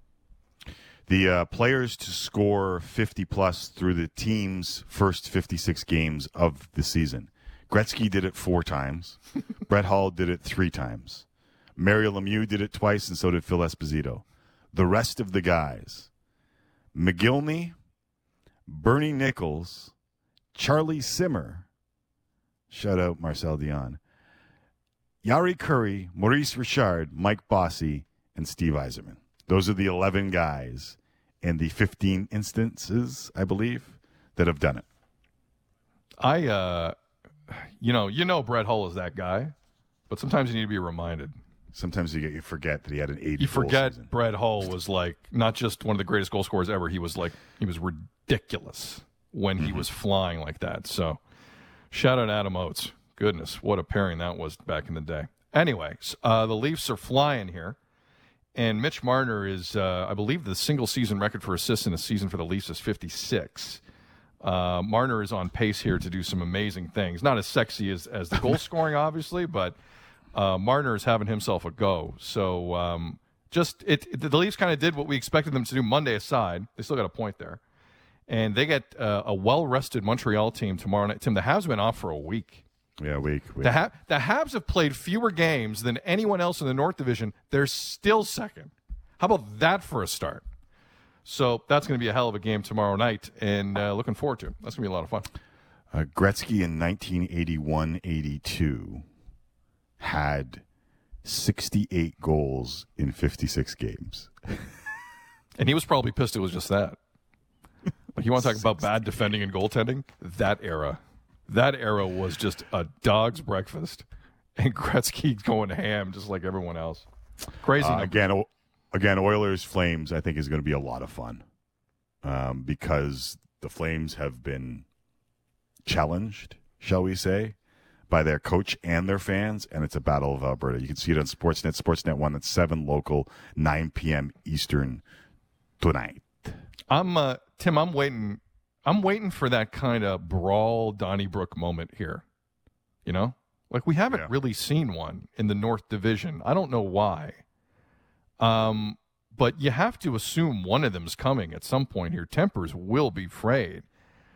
S2: The uh, players to score 50 plus through the team's first 56 games of the season. Gretzky did it four times. Brett Hull did it three times. Mario Lemieux did it twice, and so did Phil Esposito. The rest of the guys Mogilny, Bernie Nicholls, Charlie Simmer, shout out Marcel Dionne, Jari Kurri, Maurice Richard, Mike Bossy, and Steve Yzerman. Those are the 11 guys and the 15 instances, I believe, that have done it.
S3: I, uh, you know, you know, Brett Hull is that guy, but sometimes you need to be reminded.
S2: Sometimes you get you forget that he had an 80
S3: You forget
S2: season.
S3: Brett Hull was like not just one of the greatest goal scorers ever. He was like he was ridiculous when he was flying like that. So, shout out Adam Oates. Goodness, what a pairing that was back in the day. Anyway, uh, the Leafs are flying here, and Mitch Marner is, uh, I believe, the single season record for assists in a season for the Leafs is 56. Uh, Marner is on pace here to do some amazing things. Not as sexy as, as the goal scoring, obviously, but uh, Marner is having himself a go. So um, just it, it- the Leafs kind of did what we expected them to do Monday aside. They still got a point there, and they get uh, a well rested Montreal team tomorrow night. Tim, the Habs have been off for a week.
S2: Yeah, week. week.
S3: The, ha- the Habs have played fewer games than anyone else in the North Division. They're still second. How about that for a start? So that's going to be a hell of a game tomorrow night, and uh, looking forward to it. That's going to be a lot of fun.
S2: Uh, Gretzky in 1981-82 had 68 goals in 56 games.
S3: And he was probably pissed it was just that. Like you want to talk about bad defending and goaltending? That era, that era was just a dog's breakfast, and Gretzky going ham just like everyone else. Crazy.
S2: Uh, again, o- again, Oilers Flames. I think is going to be a lot of fun um, because the Flames have been challenged, shall we say, by their coach and their fans, and it's a battle of Alberta. You can see it on Sportsnet, Sportsnet One. That's seven local, nine p.m. Eastern tonight.
S3: I'm uh, Tim. I'm waiting. I'm waiting for that kind of brawl Donnybrook moment here. You know, like we haven't
S2: Yeah.
S3: really seen one in the North Division. I don't know why. Um, but you have to assume one of them's coming at some point here. Tempers will be frayed.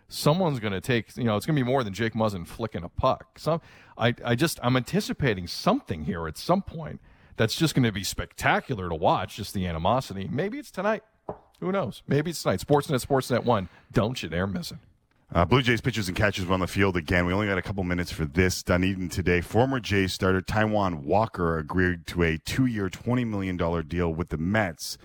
S3: Someone's going to take. You know, it's going to be more than Jake Muzzin flicking a puck. Some. I. I just. I'm anticipating something here at some point. That's just going to be spectacular to watch. Just the animosity. Maybe it's tonight. Who knows? Maybe it's tonight. Sportsnet, Sportsnet 1. Don't you dare miss it.
S2: Uh, Blue Jays pitchers and catchers were on the field again. We only got a couple minutes for this. Dunedin today. Former Jays starter Taijuan Walker agreed to a two-year, twenty million dollar deal with the Mets.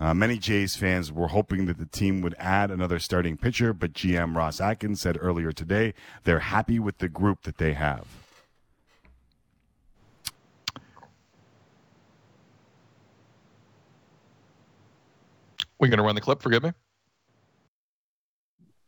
S2: Uh, many Jays fans were hoping that the team would add another starting pitcher, but GM Ross Atkins said earlier today they're happy with the group that they have.
S3: We're going to run the clip? Forgive me.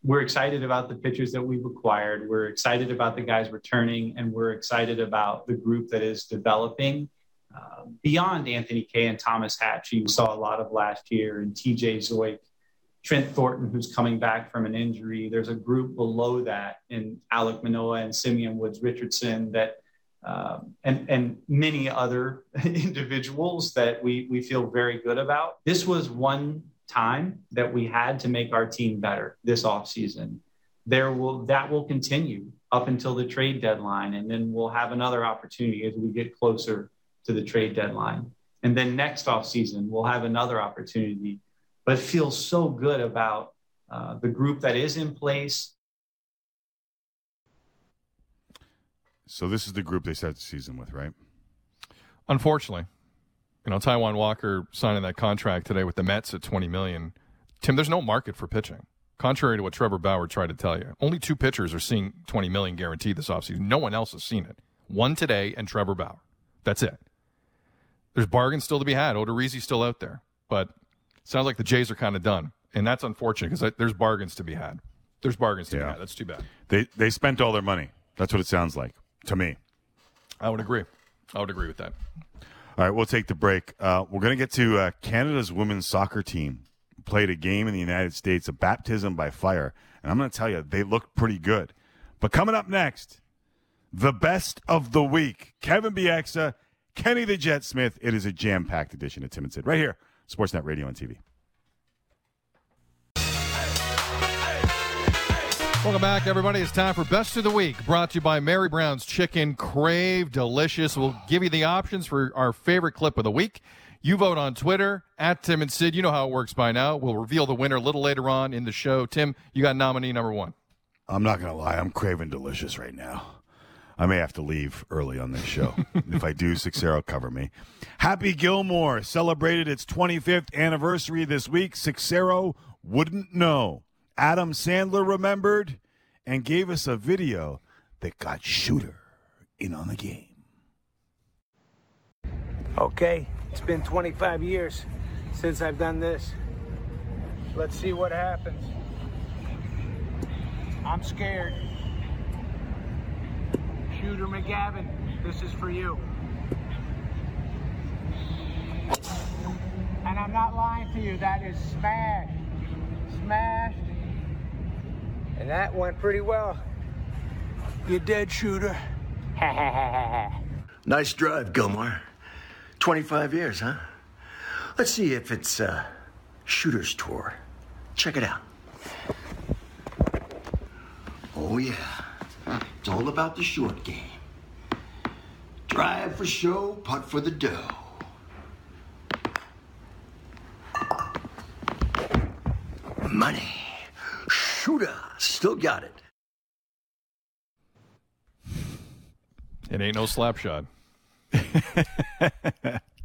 S7: we're excited about the pitchers that we've acquired. We're excited about the guys returning, and we're excited about the group that is developing uh, beyond Anthony Kay and Thomas Hatch. who You saw a lot of last year, and TJ Zeuch, Trent Thornton, who's coming back from an injury. There's a group below that in Alek Manoah and Simeon Woods Richardson that. Um, and and many other individuals that we we feel very good about. This was one time that we had to make our team better this offseason. There will that will continue up until the trade deadline, and then we'll have another opportunity as we get closer to the trade deadline. And then next offseason, we'll have another opportunity. But feel so good about uh, the group that is in place.
S2: So this is the group they start the season with, right?
S3: Unfortunately, you know, Taijuan Walker signing that contract today with the Mets at 20 million. Tim, there's no market for pitching. Contrary to what Trevor Bauer tried to tell you, only two pitchers are seeing 20 million guaranteed this offseason. No one else has seen it. One today and Trevor Bauer. That's it. There's bargains still to be had. Odorizzi's still out there, but sounds like the Jays are kind of done, and that's unfortunate because there's bargains to be had. There's bargains to be had. That's too bad.
S2: They they spent all their money. That's what it sounds like to me.
S3: I would agree. I would agree with that.
S2: All right, we'll take the break. Uh, we're going to get to uh, Canada's women's soccer team. Played a game in the United States, a baptism by fire. And I'm going to tell you, they looked pretty good. But coming up next, the best of the week Kevin Bieksa, Kenny the Jet Smith. It is a jam packed edition of Tim and Sid right here, Sportsnet Radio and TV.
S3: Welcome back, everybody. It's time for Best of the Week, brought to you by Mary Brown's Chicken. Crave delicious. We'll give you the options for our favorite clip of the week. You vote on Twitter at Tim and Sid. You know how it works by now. We'll reveal the winner a little later on in the show. Tim, you got nominee number one.
S2: I'm not going to lie, I'm craving delicious right now. I may have to leave early on this show. if I do, Seixeiro cover me. Happy Gilmore celebrated its 25th anniversary this week. Seixeiro wouldn't know. Adam Sandler remembered and gave us a video that got Shooter in on the game.
S8: Okay, it's been 25 years since I've done this. Let's see what happens. I'm scared. Shooter McGavin, this is for you. And I'm not lying to you, that is smashed. Smashed. And that went pretty well. You dead, Shooter. Ha ha ha ha ha.
S9: Nice drive, Gilmore. 25 years, huh? Let's see if it's uh, Shooter's Tour. Check it out. Oh, yeah. It's all about the short game. Drive for show, putt for the dough. Money. Shooter. Still got it.
S3: It ain't no slap shot.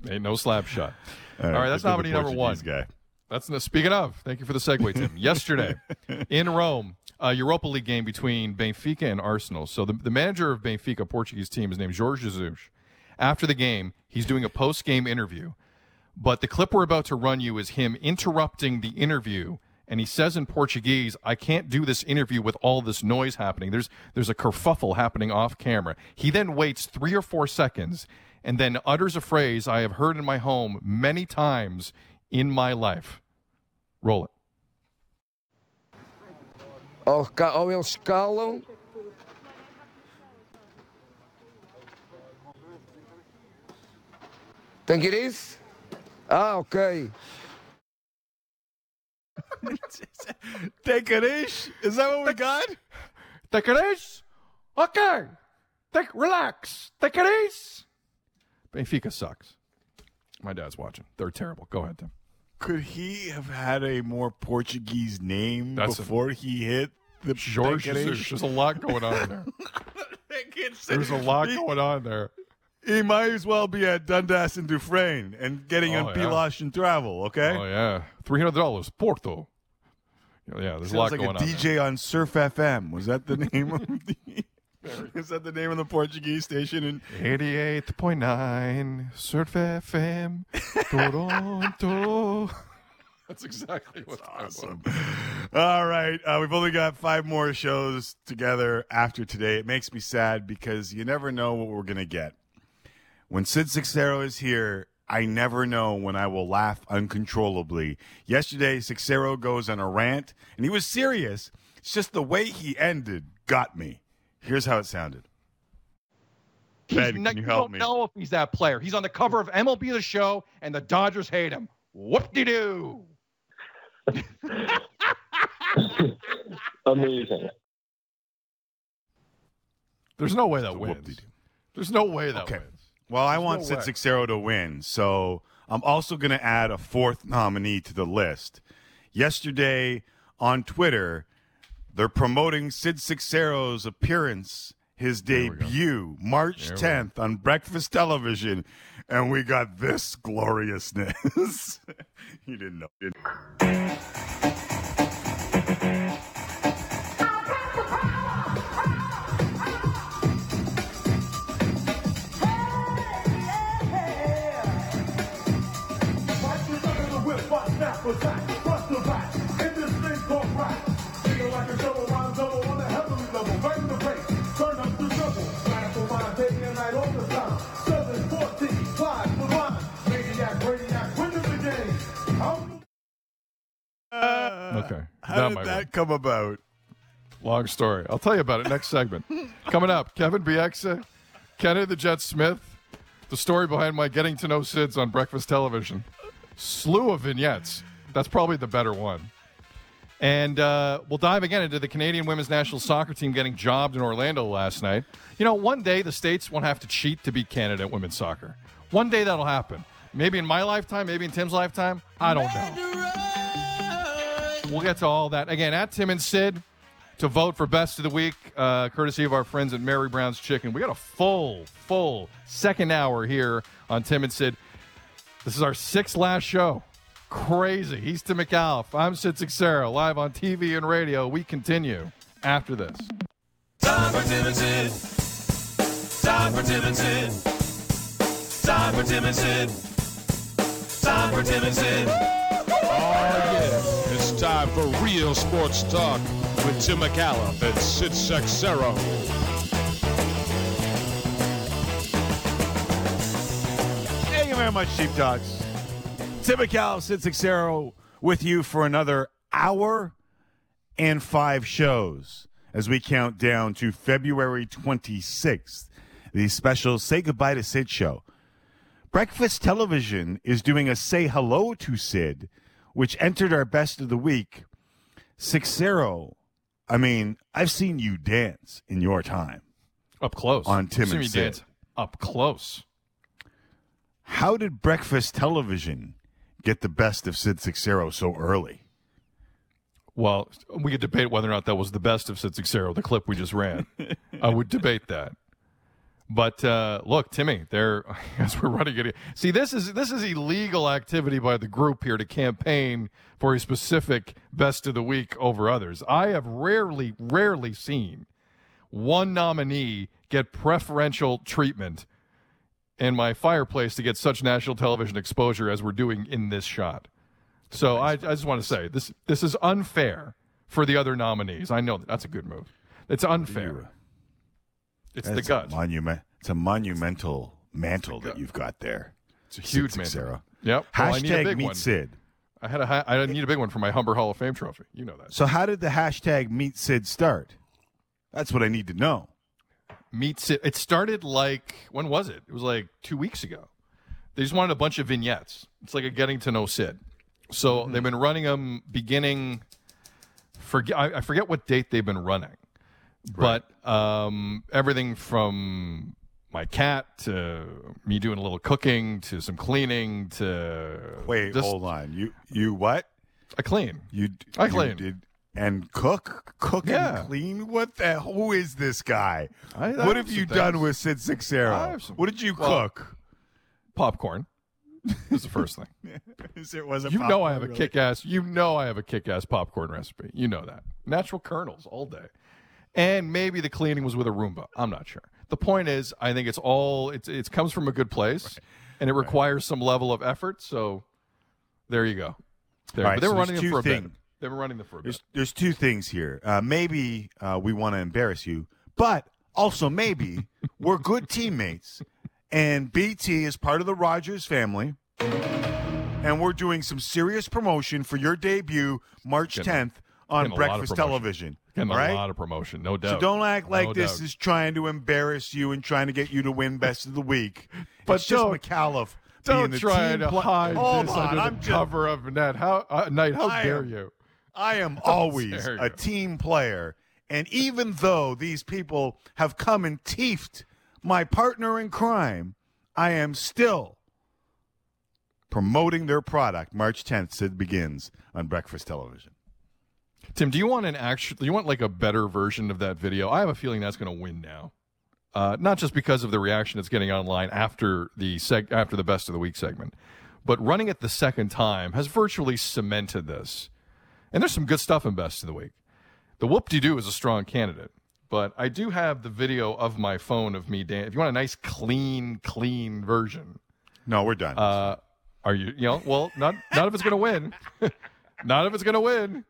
S3: ain't no slap shot. All right, that's
S2: look at
S3: nominee
S2: the
S3: number one.
S2: Guy.
S3: That's the, speaking of. Thank you for the segue, Tim. Yesterday in Rome, a Europa League game between Benfica and Arsenal. So the, the manager of Benfica, Portuguese team, is named Jorge Jesus. After the game, he's doing a post game interview. But the clip we're about to run you is him interrupting the interview. And he says in Portuguese, I can't do this interview with all this noise happening. There's there's a kerfuffle happening off camera. He then waits three or four seconds and then utters a phrase I have heard in my home many times in my life. Roll it.
S10: Ou, ca- ou eles calam. Tem que ir isso? Ah, ok.
S2: Take it. Is that what we got?
S3: Take it. Okay. Take relax. Take it. Benfica sucks. My dad's watching. They're terrible. Go ahead, Tim.
S2: Could he have had a more Portuguese name
S3: That's a-
S2: before he hit the
S3: George
S2: Take it
S3: There's a lot going on there. There's a lot going on there.
S2: He might as well be at Dundas and Dufferin and getting
S3: Oh,
S2: on
S3: yeah.
S2: Pilash and travel, okay?
S3: Oh yeah, three hundred dollars, Porto. Yeah, there's a lot
S2: like
S3: going
S2: a
S3: on. there.
S2: DJ on Surf FM. Was that the name of the Is that the name of the Portuguese station in
S3: 88.9 Surf FM, Toronto. That's exactly what's
S2: awesome. All right. Uh, we've only got five more shows together after today. It makes me sad because you never know what we're going to get. When Sid Seixeiro is here, I never know when I will laugh uncontrollably. Yesterday, Seixeiro goes on a rant, and he was serious. It's just the way he ended got me. Here's how it sounded. Ben,
S3: He's
S2: can you help
S3: don't
S2: me?
S3: know if he's that player. He's on the cover of MLB The Show, and the Dodgers hate him. Whoop de doo.
S11: Amazing.
S3: There's no way that wins. There's no way that
S2: Okay.
S3: wins.
S2: Well, I
S3: There's
S2: want
S3: no
S2: Sid. Seixeiro to win, so I'm also going to add a fourth nominee to the list. Yesterday on Twitter, they're promoting Sid Seixeiro's appearance, his debut, March 10th on breakfast television, and we got this gloriousness. you didn't know. did you?
S3: Okay.
S2: How
S3: That
S2: did
S3: might
S2: that
S3: win.
S2: come about?
S3: Long story. I'll tell you about it next segment. Coming up, Kevin Bieksa, Kenny the Jet Smith, the story behind my getting to know Sids on breakfast television. Slew of vignettes. That's probably the better one. And uh, we'll dive again into the Canadian women's national soccer team getting jobbed in Orlando last night. You know, one day the States won't have to cheat to beat Canada at women's soccer. One day that'll happen. Maybe in my lifetime, maybe in Tim's lifetime. I don't know. We'll get to all that. Again, at Tim and Sid, to vote for best of the week, uh, courtesy of our friends at Mary Brown's Chicken. We got a full, full second hour here on Tim and Sid. This is our sixth last show. Crazy. He's Tim McAuliffe. I'm Sid Seixeiro, live on TV and radio. We continue after this.
S11: Time for Tim and Sid. Time for Tim and Sid. Time for Tim and Sid. Time for Tim and Sid.
S12: Yeah. It's time for real sports talk with Tim McAuliffe and Sid Seixeiro.
S2: Thank you very much, Sheepdogs. Tim McAuliffe, Sid Seixeiro with you for another hour and five shows as we count down to February 26th, the special Say Goodbye to Sid show. Breakfast Television is doing a Say Hello to Sid, which entered our best of the week. Seixeiro, I mean, I've seen you dance in your time.
S3: Up close.
S2: On Tim and Sid.
S3: dance Up close.
S2: How did Breakfast Television get the best of Sid Seixeiro so early?
S3: Well, we could debate whether or not that was the best of Sid Seixeiro, the clip we just ran. I would debate that. But uh, look, Timmy, there as we're running it. See, this is this is illegal activity by the group here to campaign for a specific best of the week over others. I have rarely, rarely seen one nominee get preferential treatment in my fireplace to get such national television exposure as we're doing in this shot. So I, I just want to say this this is unfair for the other nominees. I know that that's a good move. It's unfair. It's the
S2: That's
S3: gut.
S2: A monument. It's a monumental mantle that you've got there.
S3: It's a huge
S2: Sid
S3: mantle.
S2: Seixeiro.
S3: Yep. Well, I need a
S2: Hashtag
S3: big
S2: meet
S3: one.
S2: Sid.
S3: I had a hi- I need a big one for my Humber Hall of Fame trophy. You know that.
S2: So how did the hashtag meet Sid start? That's what I need to know.
S3: Meet Sid. It started like when was it? It was like two weeks ago. They just wanted a bunch of vignettes. It's like a getting to know Sid. So
S2: Mm-hmm.
S3: they've been running them beginning. Forget I, I forget what date they've been running, but um, everything from my cat to me doing a little cooking to some cleaning to
S2: Wait,
S3: just-
S2: hold on. You you what?
S3: I clean.
S2: You
S3: I
S2: you
S3: clean.
S2: did and cook, cook
S3: Yeah.
S2: and clean. What the? Who is this guy?
S3: I- I
S2: what
S3: have
S2: have you done
S3: things.
S2: with Sid
S3: Seixeiro? Some-
S2: What did you
S3: Well,
S2: cook?
S3: popcorn. is the first thing.
S2: It was it
S3: You know I have a
S2: really?
S3: kick ass. You know I have a kick ass popcorn recipe. You know that. Natural kernels all day. And maybe the cleaning was with a Roomba. I'm not sure. The point is, I think it's all it's it comes from a good place, and it requires some level of effort. So there you go. There.
S2: Right,
S3: but they
S2: so
S3: were
S2: there's
S3: running them for a bit.
S2: thing-
S3: They were running them for a bit.
S2: There's, there's two things here. Uh, maybe uh, we want to embarrass you, but also maybe we're good teammates, and BT is part of the Rogers family, and we're doing some serious promotion for your debut March 10th on
S3: getting a lot of
S2: Breakfast. Television.
S3: Getting
S2: right?
S3: a lot of promotion, no doubt.
S2: So don't act like
S3: No
S2: this
S3: doubt.
S2: is trying to embarrass you and trying to get you to win Best of the Week.
S3: But
S2: it's just
S3: don't-
S2: McAuliffe being
S3: Don't
S2: the
S3: try to
S2: pla-
S3: hide
S2: Hold
S3: this
S2: on,
S3: under
S2: just-
S3: cover of net. How uh, night? How
S2: I
S3: dare
S2: am-
S3: you?
S2: I am always a team player. And even though these people have come and teefed my partner in crime, I am still promoting their product. March 10th, Sid begins on Breakfast Television.
S3: Tim, do you want an actual? Do you want like a better version of that video? I have a feeling that's going to win now. Uh, not just because of the reaction it's getting online after the seg- after the best of the week segment, but running it the second time has virtually cemented this. And there's some good stuff in best of the week. The whoop de doo is a strong candidate, but I do have the video of my phone of me dan If you want a nice, clean, clean version,
S2: No, we're done.
S3: uh, are you? You know, well, not not if it's going to win. not if it's going to win.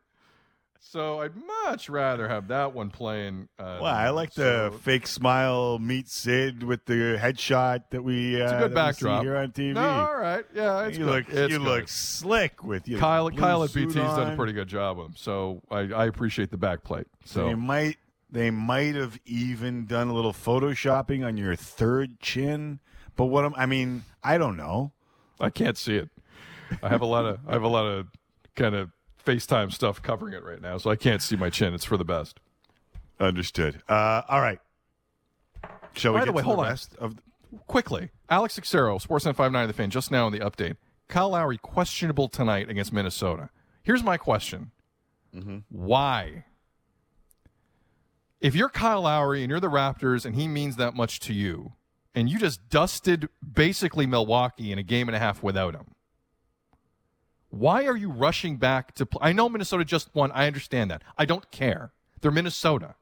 S3: So I'd much rather have that one playing. Uh,
S2: well, I like the fake smile meet Sid with the headshot that we uh,
S3: It's a good
S2: we see
S3: backdrop
S2: here on TV.
S3: No, all right, yeah, it's
S2: you
S3: good.
S2: look
S3: It's
S2: you
S3: good.
S2: look slick with you.
S3: Kyle, Kyle at BT's done a pretty good job with him, so I, I appreciate the backplate. So
S2: they might they might have even done a little photoshopping on your third chin. But what I'm, I mean, I don't know.
S3: I can't see it. I have a lot of I have a lot of kind of FaceTime stuff covering it right now, so I can't see my chin. It's for the best.
S2: Understood. Uh, all right. Shall we
S3: By
S2: get
S3: the way,
S2: to
S3: hold
S2: the
S3: on.
S2: rest of
S3: Quickly, Alex Xero, Sportsnet 59 The Fan, just now in the update. Kyle Lowry questionable tonight against Minnesota. Here's my question:
S2: Mm-hmm.
S3: Why? if you're Kyle Lowry and you're the Raptors and he means that much to you, and you just dusted basically Milwaukee in a game and a half without him, why are you rushing back to play? I know Minnesota just won. I understand that. I don't care. They're Minnesota.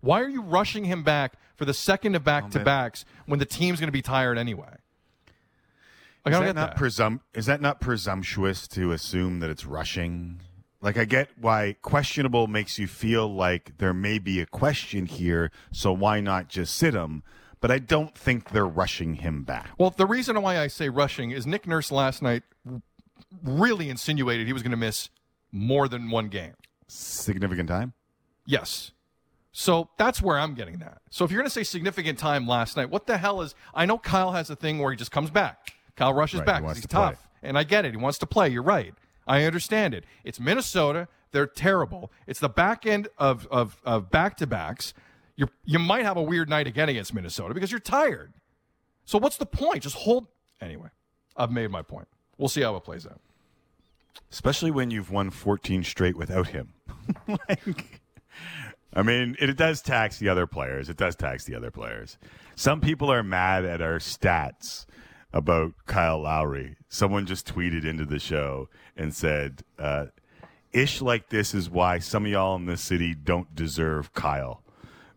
S3: Why are you rushing him back for the second of oh, back to backs when the team's going to be tired anyway? Like, I
S2: is
S3: don't
S2: that not
S3: that.
S2: presum- Is that not presumptuous to assume that it's rushing? Like I get why questionable makes you feel like there may be a question here, so why not just sit him? But I don't think they're rushing him back.
S3: Well, the reason why I say rushing is Nick Nurse last night really insinuated he was going to miss more than one game.
S2: Significant time?
S3: Yes. So that's where I'm getting that. So if you're going to say significant time last night, what the hell is? I know Kyle has a thing where he just comes back. Kyle rushes
S2: Right,
S3: back.
S2: he
S3: 'cause
S2: wants
S3: He's
S2: to play.
S3: tough, and I get it. He wants to play. You're right. I understand it. It's Minnesota. They're terrible. It's the back end of of, of back to backs. You you might have a weird night again against Minnesota because you're tired. So what's the point? Just hold. Anyway, I've made my point. We'll see how it plays out.
S2: Especially when you've won 14 straight without him. like, I mean, it, it does tax the other players. It does tax the other players. Some people are mad at our stats about Kyle Lowry. Someone just tweeted into the show and said, uh, Ish like this is why some of y'all in this city don't deserve Kyle.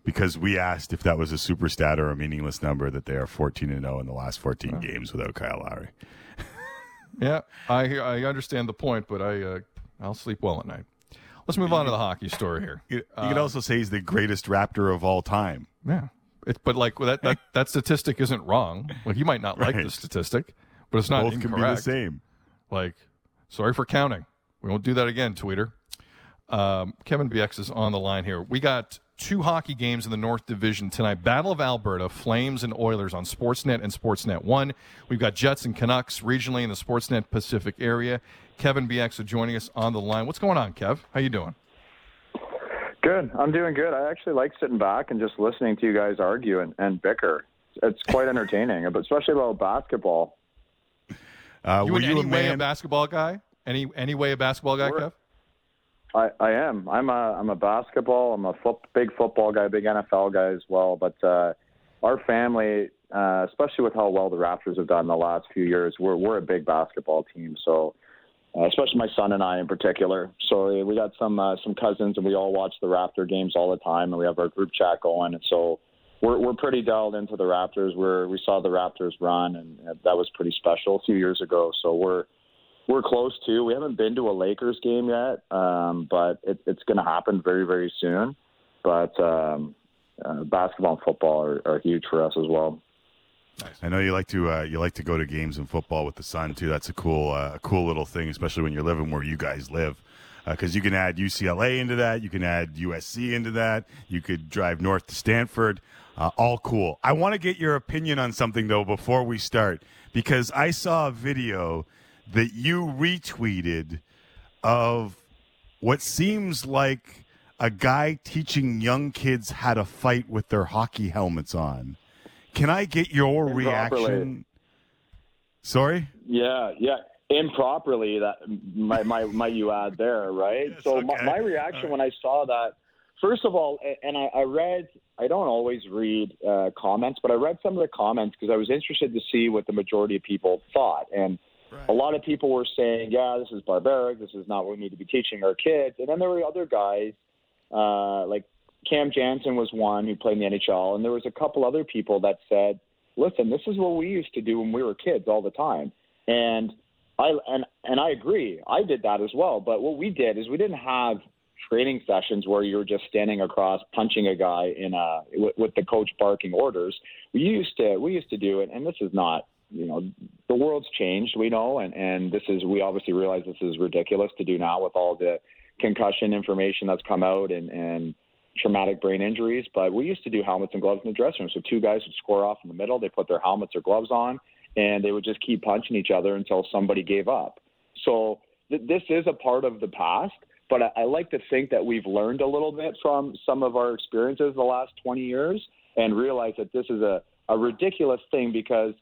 S2: Because we asked if that was a super stat or a meaningless number that they are 14 and 0 in the last 14 games without Kyle Lowry.
S3: Yeah, I I understand the point, but I uh, I'll sleep well at night. Let's move on to the hockey story here.
S2: You, you could also say he's the greatest Raptor of all time.
S3: Yeah, it, but like that, that that statistic isn't wrong. Like you might not like the statistic, but it's not
S2: Both
S3: incorrect.
S2: can be the same.
S3: Like, sorry for counting. We won't do that again, Tweeter. Um, Kevin Bieksa is on the line here. We got two hockey games in the North Division tonight. Battle of Alberta, Flames and Oilers on Sportsnet and Sportsnet 1. We've got Jets and Canucks regionally in the Sportsnet Pacific area. Kevin Bieksa is joining us on the line. What's going on, Kev? How you doing?
S13: Good. I'm doing good. I actually like sitting back and just listening to you guys argue and, and bicker. It's quite entertaining, but especially about basketball.
S2: Uh,
S3: you
S2: were you
S3: any
S2: a
S3: way a basketball guy? Any any way a basketball guy,
S13: We're-
S3: Kev?
S13: I, I am. I'm a I'm a basketball. I'm a big football guy, big NFL guy as well. But uh, our family, uh, especially with how well the Raptors have done the last few years, we're we're a big basketball team. So, uh, especially my son and I in particular. So uh, we got some uh, some cousins, and we all watch the Raptor games all the time, and we have our group chat going. And so we're we're pretty dialed into the Raptors. We're we saw the Raptors run, and that was pretty special a few years ago. So we're we're close to. We haven't been to a Lakers game yet, um, but it, it's going to happen very, very soon. But um, uh, basketball and football are, are huge for us as well.
S2: I know you like to uh, you like to go to games and football with the son too. That's a cool uh, a cool little thing, especially when you're living where you guys live, because you can add UCLA into that, you can add USC into that, you could drive north to Stanford. Uh, all cool. I want to get your opinion on something though before we start, because I saw a video that you retweeted of what seems like a guy teaching young kids how to fight with their hockey helmets on. Can I get your reaction? Sorry?
S13: Yeah, yeah. Improperly, that my, might, might you add there, right? so my, my reaction when I saw that, first of all, and I, I read, I don't always read uh, comments, but I read some of the comments because I was interested to see what the majority of people thought. And a lot of people were saying, yeah, this is barbaric. This is not what we need to be teaching our kids. And then there were other guys, uh, like Cam Janssen was one who played in the NHL. And there was a couple other people that said, listen, this is what we used to do when we were kids all the time. And I and and I agree. I did that as well. But what we did is we didn't have training sessions where you were just standing across punching a guy in a with, with the coach barking orders. We used to we used to do it, and this is not you know the world's changed. We know, and and this is we obviously realize this is ridiculous to do now with all the concussion information that's come out and and traumatic brain injuries. But we used to do helmets and gloves in the dressing room. So two guys would score off in the middle. They put their helmets or gloves on, and they would just keep punching each other until somebody gave up. So th- this is a part of the past. But I, I like to think that we've learned a little bit from some of our experiences the last 20 years and realize that this is a, a ridiculous thing because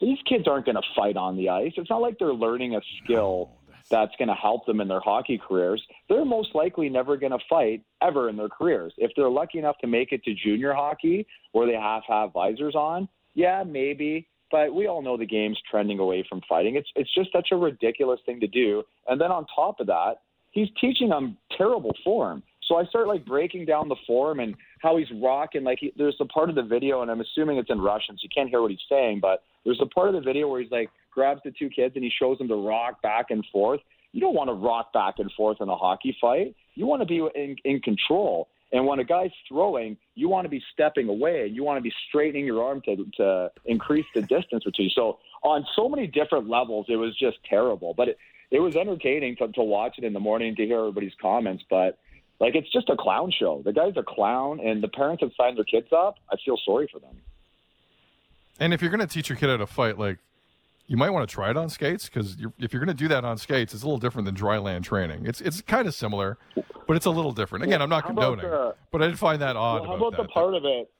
S13: these kids aren't going to fight on the ice. It's not like they're learning a skill that's going to help them in their hockey careers, they're most likely never going to fight ever in their careers. If they're lucky enough to make it to junior hockey where they have to have visors on, yeah, maybe. But we all know the game's trending away from fighting. It's it's just such a ridiculous thing to do. And then on top of that, he's teaching them terrible form. So I start like breaking down the form and how he's rocking. Like he, there's a part of the video, and I'm assuming it's in Russian, so you can't hear what he's saying. But there's a part of the video where he's like grabs the two kids and he shows them to rock back and forth. You don't want to rock back and forth in a hockey fight. You want to be in, in control. And when a guy's throwing, you want to be stepping away and you want to be straightening your arm to, to increase the distance between you. So on so many different levels, it was just terrible. But it, it was entertaining to, to watch it in the morning to hear everybody's comments. But like it's just a clown show. The guy's a clown, and the parents have signed their kids up. I feel sorry for them.
S3: And if you're going to teach your kid how to fight, like you might want to try it on skates because if you're going to do that on skates, it's a little different than dry land training. It's it's kind of similar, but it's a little different. Again, I'm not condoning,
S13: the-
S3: but I did find that odd.
S13: Well, how
S3: about
S13: about the
S3: that.
S13: part of it?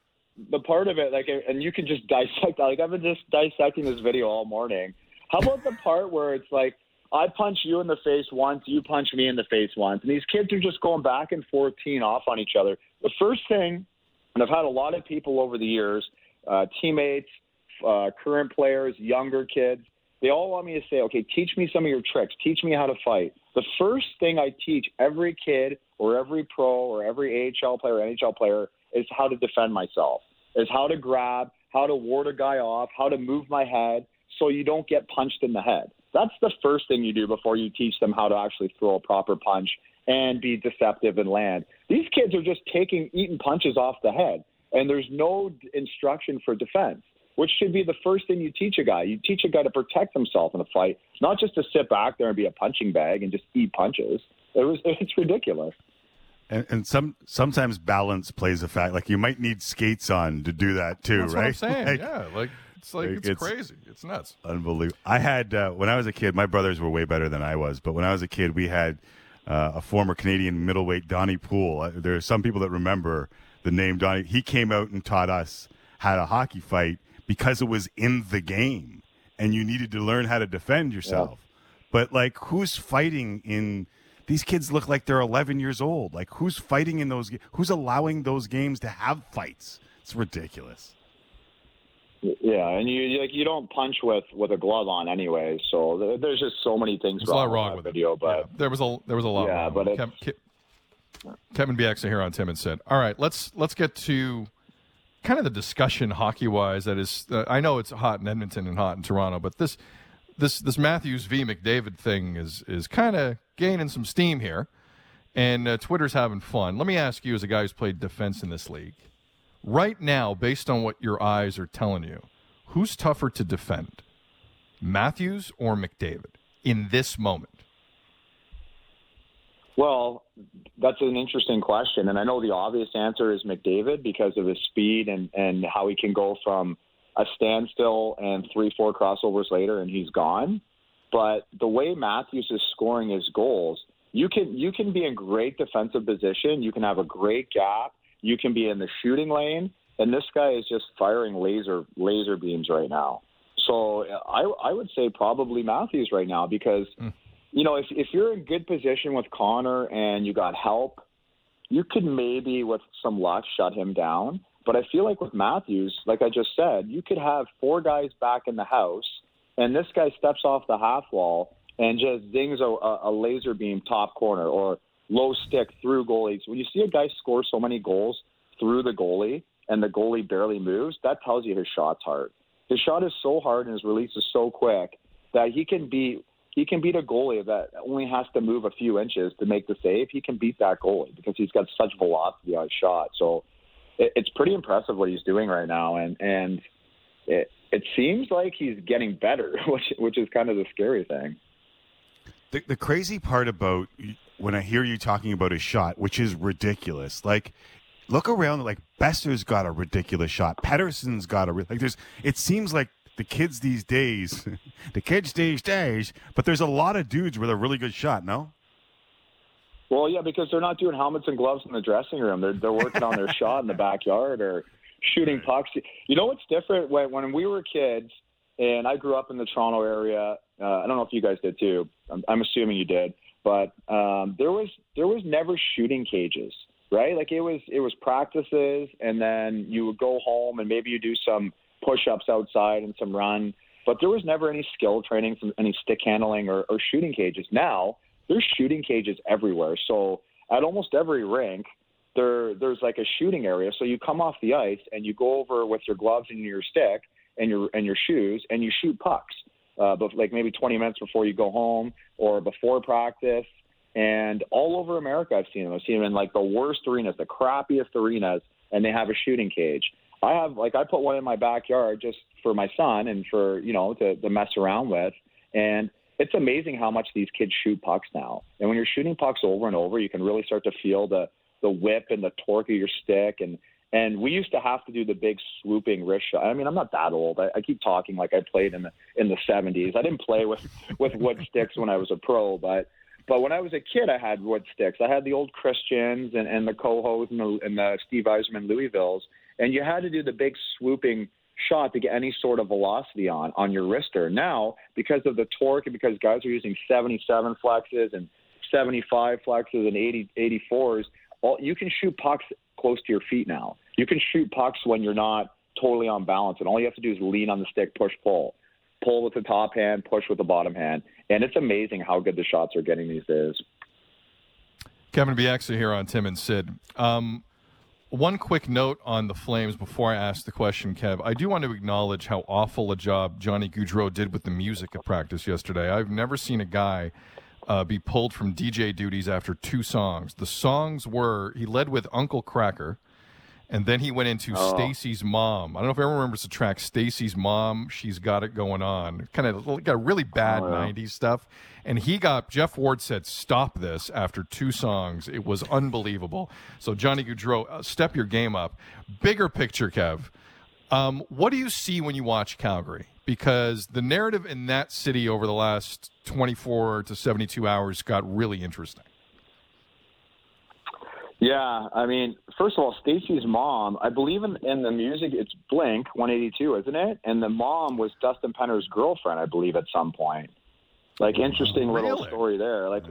S13: The part of it, like, and you can just dissect. Like, I've been just dissecting this video all morning. How about the part where it's like, I punch you in the face once, you punch me in the face once, and these kids are just going back and forth, teeing off on each other. The first thing, and I've had a lot of people over the years, uh, teammates, uh, current players, younger kids, they all want me to say, okay, teach me some of your tricks. Teach me how to fight. The first thing I teach every kid or every pro or every AHL player NHL player is how to defend myself, is how to grab, how to ward a guy off, how to move my head so you don't get punched in the head. That's the first thing you do before you teach them how to actually throw a proper punch and be deceptive and land. These kids are just taking, eating punches off the head, and there's no instruction for defense which should be the first thing you teach a guy. You teach a guy to protect himself in a fight, not just to sit back there and be a punching bag and just eat punches. It was it's ridiculous.
S2: And, and some sometimes balance plays a fact. Like you might need skates on to do that too,
S3: That's
S2: right?
S3: what I'm saying.
S2: Like,
S3: yeah, like it's like,
S2: like,
S3: it's,
S2: it's-
S3: crazy. It's nuts.
S2: Unbelievable. I had uh, when I was a kid. My brothers were way better than I was, but when I was a kid, we had uh, a former Canadian middleweight, Donnie Poole. Uh, There are some people that remember the name Donnie. He came out and taught us how to hockey fight because it was in the game, and you needed to learn how to defend yourself. But like, who's fighting in? These kids look like they're 11 years old. Like, who's fighting in those? ga- Who's allowing those games to have fights? It's ridiculous.
S13: Yeah, and you like you don't punch with with a glove on anyway. So there- there's just so many things
S3: There's a lot
S13: wrong,
S3: wrong
S13: with that video. But
S3: There was a there was a lot.
S13: Yeah, but
S3: with it.
S13: it's-
S3: Kev- Ke- Kevin Bieksa here on Tim and Sid. All right, let's let's get to kind of the discussion hockey wise. That is, uh, I know it's hot in Edmonton and hot in Toronto, but this this this Matthews v McDavid thing is is kind of gaining some steam here, and uh, Twitter's having fun. Let me ask you, as a guy who's played defense in this league, right now, based on what your eyes are telling you, who's tougher to defend, Matthews or McDavid in this moment?
S13: Well, that's an interesting question, and I know the obvious answer is McDavid because of his speed and and how he can go from a standstill and three four crossovers later and he's gone. But the way Matthews is scoring his goals, you can you can be in great defensive position, you can have a great gap, you can be in the shooting lane, and this guy is just firing laser laser beams right now. So uh, I I would say probably Matthews right now because hmm. you know, if if you're in good position with Connor and you got help, you could maybe with some luck shut him down. But I feel like with Matthews, like I just said, you could have four guys back in the house, and this guy steps off the half wall and just zings a, a, a laser beam top corner or low stick through goalies. When you see a guy score so many goals through the goalie and the goalie barely moves, that tells you his shot's hard. His shot is so hard and his release is so quick that he can beat he can beat a goalie that only has to move a few inches to make the save. He can beat that goalie because he's got such velocity on his shot. So it, it's pretty impressive what he's doing right now, and and it it seems like he's getting better, which which is kind of the scary thing.
S2: The, the crazy part about when I hear you talking about his shot, which is ridiculous, like look around, like Boeser's got a ridiculous shot, Pettersson's got a like. There's it seems like the kids these days, the kids these days, but there's a lot of dudes with a really good shot. No,
S13: Well, yeah, because they're not doing helmets and gloves in the dressing room. They're they're working on their shot in the backyard or shooting pucks. You know what's different when when we were kids and I grew up in the Toronto area. Uh, I don't know if you guys did too. I'm, I'm assuming you did, but um, there was there was never shooting cages, right? Like it was it was practices, and then you would go home and maybe you do some push-ups outside and some run, but there was never any skill training from any stick handling or, or shooting cages. Now there's shooting cages everywhere, so at almost every rink there there's like a shooting area. So you come off the ice and you go over with your gloves and your stick and your and your shoes and you shoot pucks. Uh, but like maybe 20 minutes before you go home or before practice. And all over America, I've seen them. I've seen them in like the worst arenas, the crappiest arenas, and they have a shooting cage. I have like I put one in my backyard just for my son and for you know to, to mess around with. And it's amazing how much these kids shoot pucks now. And when you're shooting pucks over and over, you can really start to feel the the whip and the torque of your stick and and we used to have to do the big swooping wrist shot. I mean, I'm not that old. I, I keep talking like I played in the in the 70s. I didn't play with with wood sticks when I was a pro, but but when I was a kid, I had wood sticks. I had the old Christians and, and the Kohos and the, and the Steve Yzerman Louisvilles, and you had to do the big swooping shot to get any sort of velocity on on your wrister. Now, because of the torque and because guys are using 77 flexes and 75 flexes and 80 84s, all, you can shoot pucks close to your feet now. You can shoot pucks when you're not totally on balance, and all you have to do is lean on the stick, push, pull, pull with the top hand, push with the bottom hand, and it's amazing how good the shots are getting these days.
S3: Kevin Bieksa here on Tim and Sid. Um, one quick note on the Flames before I ask the question, Kev. I do want to acknowledge how awful a job Johnny Gaudreau did with the music at practice yesterday. I've never seen a guy uh, be pulled from DJ duties after two songs. The songs were he led with Uncle Kracker, and then he went into
S14: Oh.
S3: Stacy's mom. I don't know if everyone remembers the track Stacy's mom. She's got it going on. Kind of got really bad
S14: Oh, yeah.
S3: '90s stuff. And he got Geoff Ward said, "Stop this!" After two songs, it was unbelievable. So Johnny Gaudreau, uh, step your game up. Bigger picture, Kev. Um, what do you see when you watch Calgary? Because the narrative in that city over the last 24 to 72 hours got really interesting.
S13: Yeah, I mean, first of all, Stacy's mom, I believe in, in the music, it's Blink 182, isn't it? And the mom was Dustin Penner's girlfriend, I believe, at some point. Like, interesting little
S3: Really?
S13: story there. Like,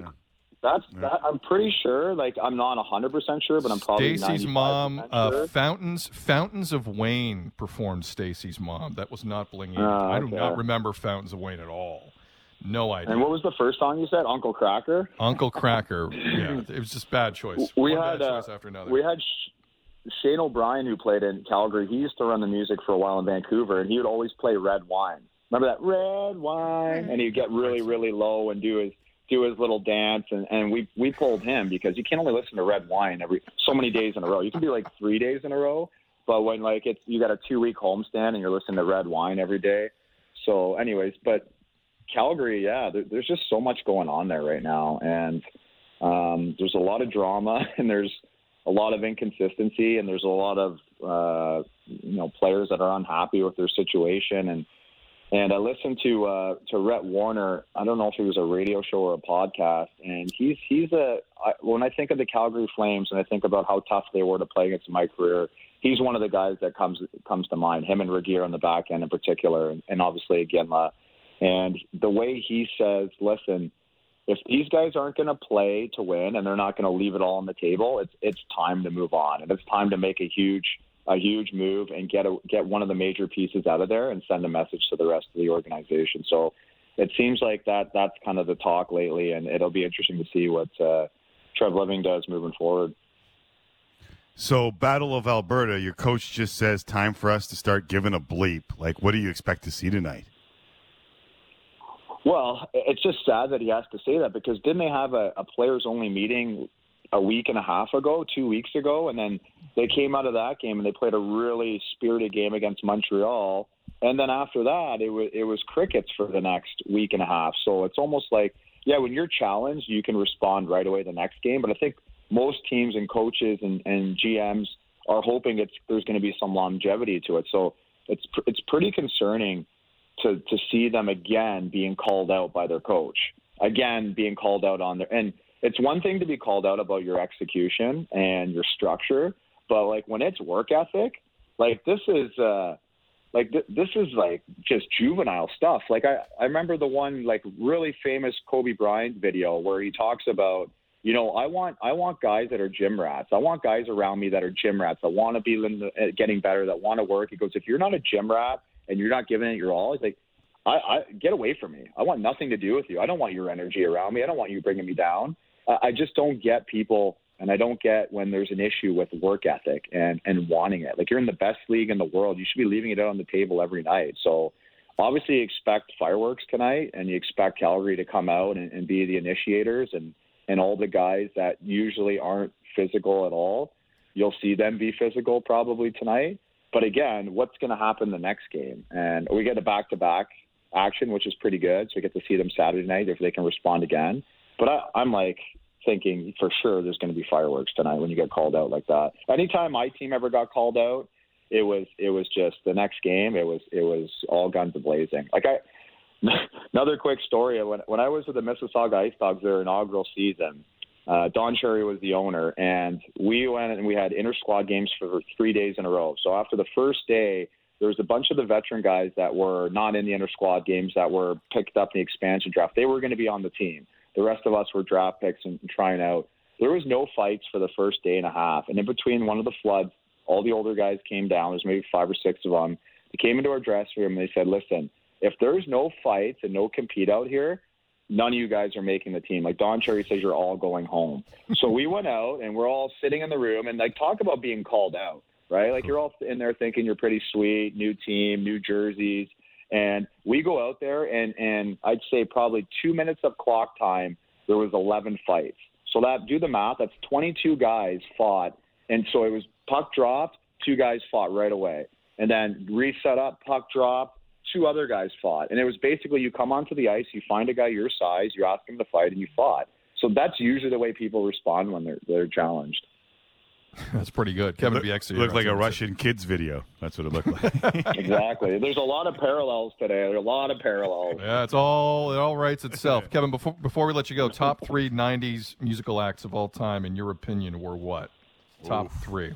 S13: that's that. I'm pretty sure. Like, I'm not 100 percent sure, but I'm probably
S3: Stacy's
S13: 95%
S3: mom, uh. Fountains Fountains of Wayne performed Stacy's mom. That was not Bling.
S13: Oh,
S3: I do
S13: okay.
S3: not remember Fountains of Wayne at all. No idea.
S13: And what was the first song you said? Uncle Kracker.
S3: Uncle Kracker. Yeah, it was just bad choice.
S13: We
S3: One
S13: had
S3: bad
S13: uh,
S3: choice after another.
S13: we had Sh- Shane O'Brien who played in Calgary. He used to run the music for a while in Vancouver, and he would always play Red Wine. Remember that Red Wine? And he'd get really, really low and do his do his little dance. And and we we pulled him because you can't only listen to Red Wine every so many days in a row. You can do like three days in a row, but when like it's you got a two week homestand and you're listening to Red Wine every day. So, anyways, but Calgary, yeah, there, there's just so much going on there right now, and um, there's a lot of drama, and there's a lot of inconsistency, and there's a lot of uh, you know players that are unhappy with their situation, and and I listened to uh, to Rhett Warrener. I don't know if it was a radio show or a podcast, and he's he's a I, when I think of the Calgary Flames and I think about how tough they were to play against in my career, he's one of the guys that comes comes to mind. Him and Regehr on the back end in particular, and, and obviously Iginla. And the way he says, listen, if these guys aren't going to play to win and they're not going to leave it all on the table, it's it's time to move on and it's time to make a huge a huge move and get a, get one of the major pieces out of there and send a message to the rest of the organization. So it seems like that that's kind of the talk lately, and it'll be interesting to see what uh, Treliving does moving forward.
S2: So, Battle of Alberta, your coach just says time for us to start giving a bleep. Like, what do you expect to see tonight?
S13: Well, it's just sad that he has to say that because didn't they have a, a players only meeting a week and a half ago, two weeks ago, and then they came out of that game and they played a really spirited game against Montreal, and then after that it was it was crickets for the next week and a half. So it's almost like yeah, when you're challenged, you can respond right away the next game. But I think most teams and coaches and, and GMs are hoping it's there's going to be some longevity to it. So it's it's pretty concerning to to see them again being called out by their coach, again being called out on their and it's one thing to be called out about your execution and your structure, but like when it's work ethic, like this is uh like th- this is like just juvenile stuff. Like I, I remember the one like really famous Kobe Bryant video where he talks about, you know, I want I want guys that are gym rats. I want guys around me that are gym rats that want to be uh, getting better, that want to work. He goes, if you're not a gym rat and you're not giving it your all, he's like, I, I get away from me. I want nothing to do with you. I don't want your energy around me. I don't want you bringing me down. I, I just don't get people, and I don't get when there's an issue with work ethic and and wanting it. Like you're in the best league in the world, you should be leaving it out on the table every night. So obviously, expect fireworks tonight, and you expect Calgary to come out and, and be the initiators, and and all the guys that usually aren't physical at all. You'll see them be physical probably tonight. But again, what's going to happen the next game? And we get a back to back action, which is pretty good. So we get to see them Saturday night if they can respond again. But I, I'm like thinking for sure there's going to be fireworks tonight when you get called out like that. Anytime my team ever got called out, it was it was just the next game. It was it was all guns blazing. Like I. Another quick story. When when I was with the Mississauga Ice Dogs, their inaugural season, uh, Don Cherry was the owner, and we went and we had inter squad games for three days in a row. So after the first day, there was a bunch of the veteran guys that were not in the inter squad games that were picked up in the expansion draft. They were going to be on the team. The rest of us were draft picks and, trying out. There was no fights for the first day and a half, and in between one of the floods, all the older guys came down. There's maybe five or six of them. They came into our dressing room and they said, "Listen, if there's no fights and no compete out here, none of you guys are making the team. Like Don Cherry says, you're all going home. so we went out and we're all sitting in the room and like talk about being called out, right? Like you're all in there thinking you're pretty sweet, new team, new jerseys. And we go out there and, and I'd say probably two minutes of clock time, there was 11 fights. So that do the math, that's 22 guys fought. And so it was puck dropped, two guys fought right away. And then reset up, puck drop, two other guys fought. And it was basically you come onto the ice, you find a guy your size, you ask him to fight, and you fought. So that's usually the way people respond when they're they're challenged.
S3: That's pretty good. Kevin
S2: Look-
S3: Bieksa.
S2: looked like a Russian kids video. That's what it looked like.
S13: exactly. There's a lot of parallels today. There are a lot of parallels.
S3: Yeah, it's all it all writes itself. Kevin, before before we let you go, top three '90s musical acts of all time, in your opinion, were what? Top three.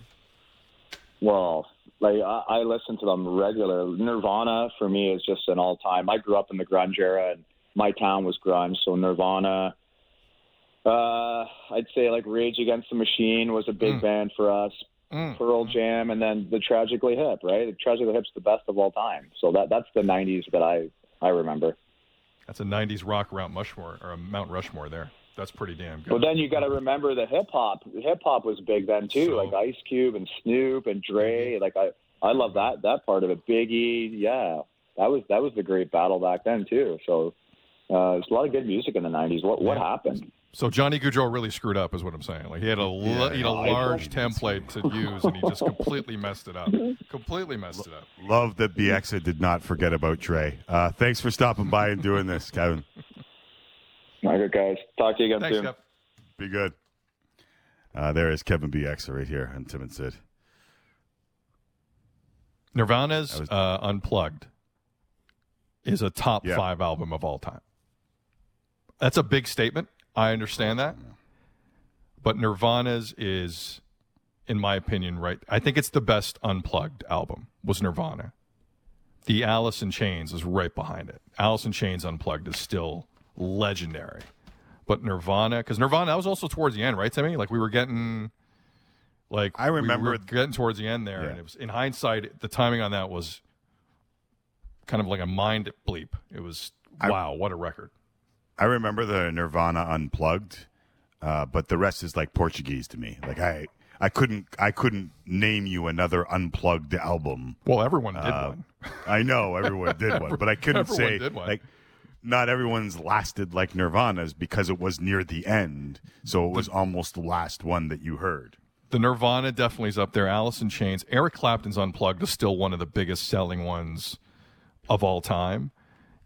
S13: Well, like I, I listen to them regular. Nirvana for me is just an all time. I grew up in the grunge era, and my town was grunge, so Nirvana. Uh, I'd say like Rage Against the Machine was a big mm. band for us. Mm. Pearl mm. Jam, and then the Tragically Hip, right? The Tragically Hip's the best of all time. So that that's the '90s that I I remember.
S3: That's a '90s rock Mount Rushmore or a Mount Rushmore. There, that's pretty damn good.
S13: But then you got to remember the hip hop. Hip hop was big then too, like Ice Cube and Snoop and Dre. Like I, I love that that part of it. Biggie, yeah, that was that was the great battle back then too. So uh, there's a lot of good music in the '90s. What what happened?
S3: So Johnny Gaudreau really screwed up, is what I'm saying. Like he had a l-
S2: Yeah,
S3: he had a
S2: I-
S3: large template to use, and he just completely messed it up. Completely messed it up.
S2: Love that Bieksa did not forget about Trey. Uh, thanks for stopping by and doing this, Kevin.
S13: All right, guys. Talk to you again
S3: Thanks,
S13: soon.
S3: Kev.
S2: Be good. Uh, there is Kevin Bieksa right here on Tim and Sid.
S3: Nirvana's uh, Unplugged is a top
S2: Yeah.
S3: five album of all time. That's a big statement. I understand that. But Nirvana's is, in my opinion, right. I think it's the best Unplugged album, was Nirvana. The Alice in Chains is right behind it. Alice in Chains Unplugged is still legendary. But Nirvana, because Nirvana, that was also towards the end, right, Timmy? Like we were getting. Like
S2: I remember-
S3: we getting towards the end there, and it was in hindsight, the timing on that was kind of like a mind bleep. It was wow, what a record!
S2: I remember the Nirvana unplugged, uh, but the rest is like Portuguese to me. Like I, I couldn't, I couldn't name you another unplugged album.
S3: Well, everyone did
S2: Uh,
S3: one.
S2: I know everyone did one, but I couldn't say like not everyone's lasted like Nirvana's because it was near the end, so it was almost the last one that you heard.
S3: The Nirvana definitely is up there. Alice in Chains. Eric Clapton's Unplugged is still one of the biggest selling ones of all time.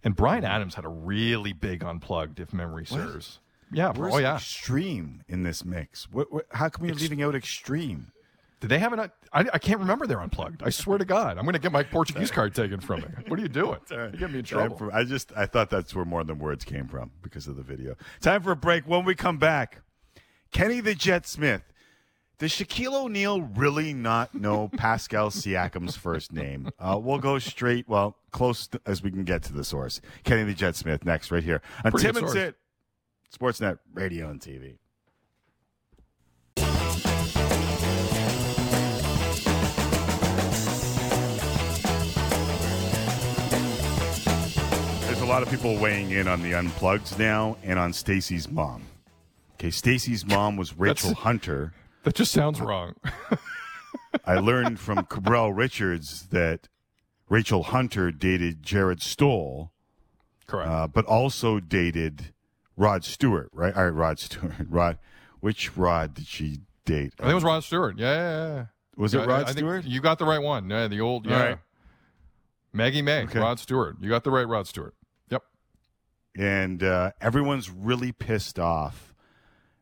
S3: And Brian mm-hmm. Adams had a really big Unplugged, if memory serves. Yeah, oh,
S2: Where's
S3: oh yeah.
S2: Extreme in this mix? What, what, how come you're leaving out Extreme?
S3: Did they have an? I, I can't remember they're Unplugged. I swear to God, I'm going to get my Portuguese card taken from me. What are you doing? You get me in trouble.
S2: for- I just I thought that's where more than words came from because of the video. Time for a break. When we come back, Kenny the Jet Smith Does Shaquille O'Neal really not know Pascal Siakam's first name? Uh, we'll go straight, well, close as we can get to the source. Kenny the Jet Smith next, right here on
S3: Pretty
S2: Tim and. Sid, Sportsnet Radio and TV. Lot of people weighing in on the unplugs now and on Stacy's mom. Okay, Stacy's mom was Rachel
S3: That's-
S2: Hunter.
S3: That just sounds wrong.
S2: I learned from Cabral Richards that Rachel Hunter dated Jarret Stoll.
S3: Correct.
S2: Uh, but also dated Rod Stewart, right? All right, Rod Stewart. Rod, which Rod did she date?
S3: I think it was Rod Stewart. Yeah, yeah, yeah.
S2: Was it Rod
S3: I
S2: Stewart?
S3: You got the right one. Yeah, the old. Yeah.
S2: right.
S3: Maggie May,
S2: Okay.
S3: Rod Stewart. You got the right Rod Stewart.
S2: And uh, everyone's really pissed off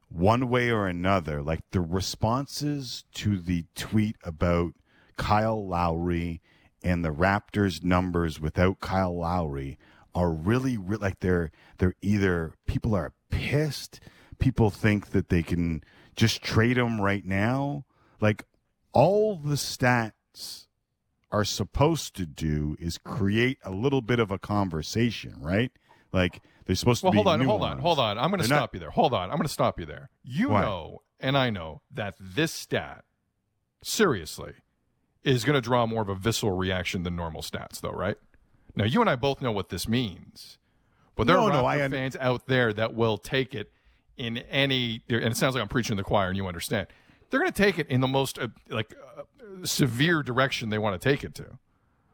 S2: one way or another. Like the responses to the tweet about Kyle Lowry and the Raptors' numbers without Kyle Lowry are really, re- like they're they're either people are pissed, people think that they can just trade him right now. Like all the stats are supposed to do is create a little bit of a conversation, right? Like they're supposed
S3: Well,
S2: to be.
S3: Well, hold on, hold on, hold on. I'm going to
S2: They're not-
S3: stop you there. Hold on. I'm going to stop you there. You
S2: Why?
S3: know, and I know that this stat, seriously, is going to draw more of a visceral reaction than normal stats, though, right? Now, you and I both know what this means, but there
S2: No,
S3: are
S2: no, I
S3: fans out there that will take it in any, and it sounds like I'm preaching to the choir, and you understand. They're going to take it in the most uh, like uh, severe direction they want to take it to,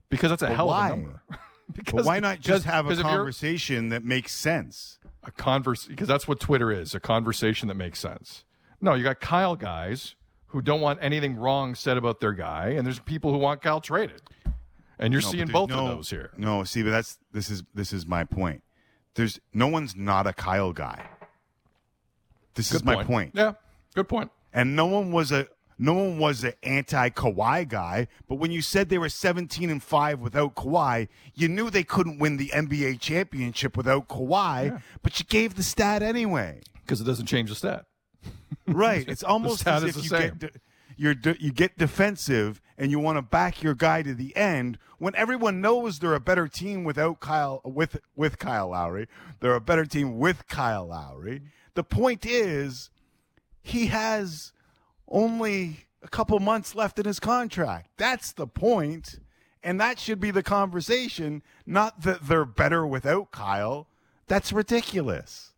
S3: because that's a
S2: But
S3: hell
S2: why?
S3: of a number.
S2: But why not just have a
S3: because
S2: conversation that makes sense?
S3: a converse because that's what Twitter is a conversation that makes sense. No, you got Kyle guys who don't want anything wrong said about their guy, and there's people who want Kyle traded, and you're
S2: No,
S3: seeing both
S2: no-
S3: of those here.
S2: No, see, but that's this is this is my point. There's no one's not a Kyle guy. This is
S3: Good
S2: my
S3: point.
S2: point.
S3: Yeah, good point.
S2: And no one was a no one was an anti Kawhi guy, but when you said they were 17 and 5 without Kawhi, you knew they couldn't win the NBA championship without Kawhi, but you gave the stat anyway.
S3: Because it doesn't change the stat.
S2: Right. It's almost as if
S3: the
S2: you
S3: same.
S2: get de- you get defensive and you want to back your guy to the end when everyone knows they're a better team without Kyle with with Kyle Lowry. They're a better team with Kyle Lowry. The point is he has only a couple months left in his contract. That's the point. And that should be the conversation, not that they're better without Kyle. That's ridiculous.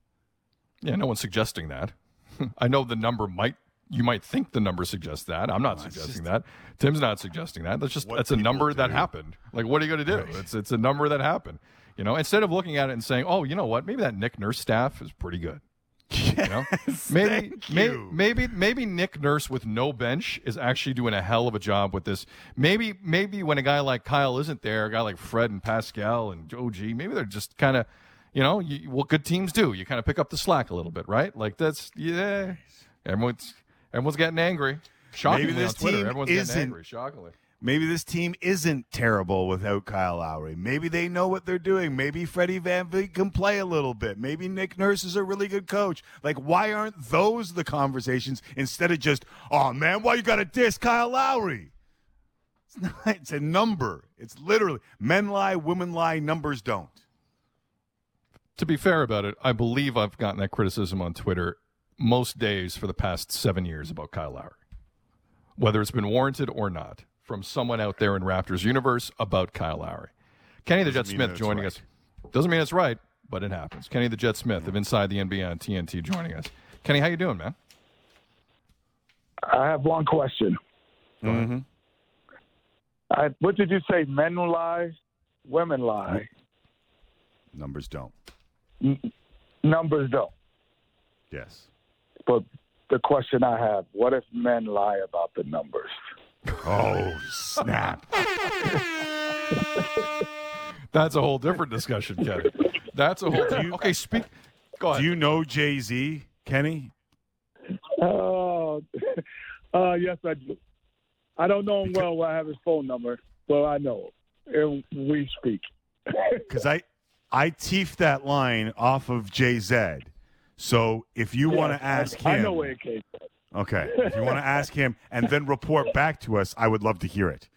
S3: Yeah, no one's suggesting that. I know the number might. You might think the number suggests that. I'm not suggesting that. Tim's not suggesting that. That's just that's a number that happened. Like, what are you going to do? It's it's a number that happened. You know, instead of looking at it and saying, "Oh, you know what? Maybe that Nick Nurse staff is pretty good." You know, maybe
S2: thank
S3: may-
S2: you.
S3: maybe maybe Nick Nurse with no bench is actually doing a hell of a job with this. Maybe maybe when a guy like Kyle isn't there, a guy like Fred and Pascal and OG, maybe they're just kind of, you know, you, what good teams do. You kind of pick up the slack a little bit, right? Like that's yeah. Everyone's everyone's getting angry. Shockingly
S2: Maybe this
S3: on Twitter,
S2: team
S3: everyone's
S2: isn't-
S3: getting angry. Shockingly.
S2: Maybe this team isn't terrible without Kyle Lowry. Maybe they know what they're doing. Maybe Freddie VanVleet can play a little bit. Maybe Nick Nurse is a really good coach. Like, why aren't those the conversations instead of just, oh man, why you got to diss Kyle Lowry? It's not. It's a number. It's literally men lie, women lie, numbers don't.
S3: To be fair about it, I believe I've gotten that criticism on Twitter most days for the past seven years about Kyle Lowry, whether it's been warranted or not, from someone out there in Raptors universe about Kyle Lowry. Kenny the Jet Smith joining
S2: right.
S3: us. Doesn't mean it's right, but it happens. Kenny the Jet Smith of Inside the NBA on TNT joining us. Kenny, how you doing, man?
S14: I have one question.
S2: Mm-hmm.
S14: I, what did you say? Men lie, women lie.
S2: Numbers don't.
S14: N- numbers don't.
S2: Yes.
S14: But the question I have: What if men lie about the numbers?
S2: Oh snap!
S3: That's a whole different discussion, Kenny. That's a whole. okay, speak. Go ahead.
S2: Do you know Jay Z, Kenny?
S14: Oh, uh, yes, I do. I don't know him well. I have his phone number, but I know him, and we speak.
S2: Because I I teefed that line off of Jay Z. So if you want to ask
S14: I,
S2: him,
S14: I know where it came from.
S2: Okay. If you want to ask him and then report back to us, I would love to hear it.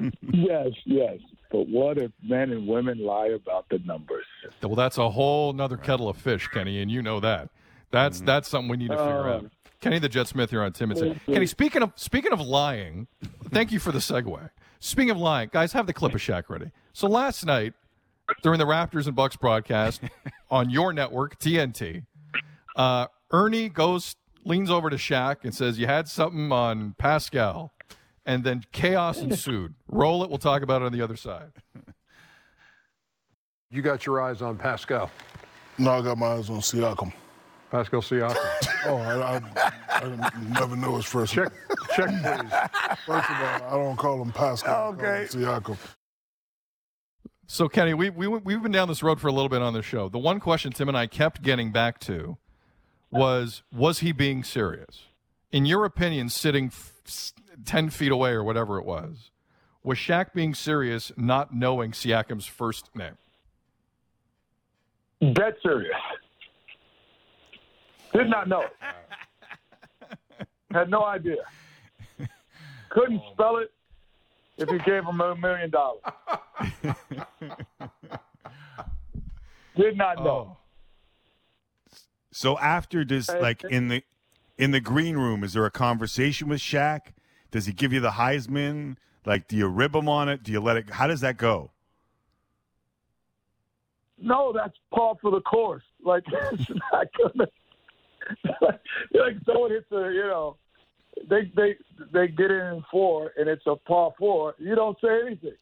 S14: yes, yes. But what if men and women lie about the numbers?
S3: Well, that's a whole nother kettle of fish, Kenny, and you know that. That's
S2: Mm-hmm.
S3: that's something we need to figure
S14: Uh,
S3: out. Kenny the Jet Smith here on Tim and Sid. Kenny, speaking of speaking of lying, thank you for the segue. Speaking of lying, guys, have the clip of Shaq ready. So last night, during the Raptors and Bucks broadcast on your network, TNT, uh, Ernie goes leans over to Shaq and says, "You had something on Pascal," and then chaos ensued. Roll it. We'll talk about it on the other side.
S4: You got your eyes on Pascal.
S5: No, I got my eyes on Siakam.
S4: Pascal Siakam.
S5: Oh, I, I, I never know his first
S4: Check, check, please.
S5: First of all, I don't call him Pascal.
S2: Okay.
S5: I call him Siakam.
S3: So, Kenny, we, we, we've been down this road for a little bit on this show. The one question Tim and I kept getting back to was was he being serious? In your opinion, sitting f- s- 10 feet away or whatever it was, was Shaq being serious not knowing Siakam's first name?
S14: Dead serious. Did not know. Had no idea. Couldn't spell it if you gave him a million dollars. Did not know. Oh.
S2: So after does like in the in the green room, is there a conversation with Shaq? Does he give you the Heisman? Like, do you rib him on it? Do you let it? How does that go?
S14: No, that's par for the course. Like it's not gonna. like someone hits a, you know, they they they get in in four and it's a par four. You don't say anything.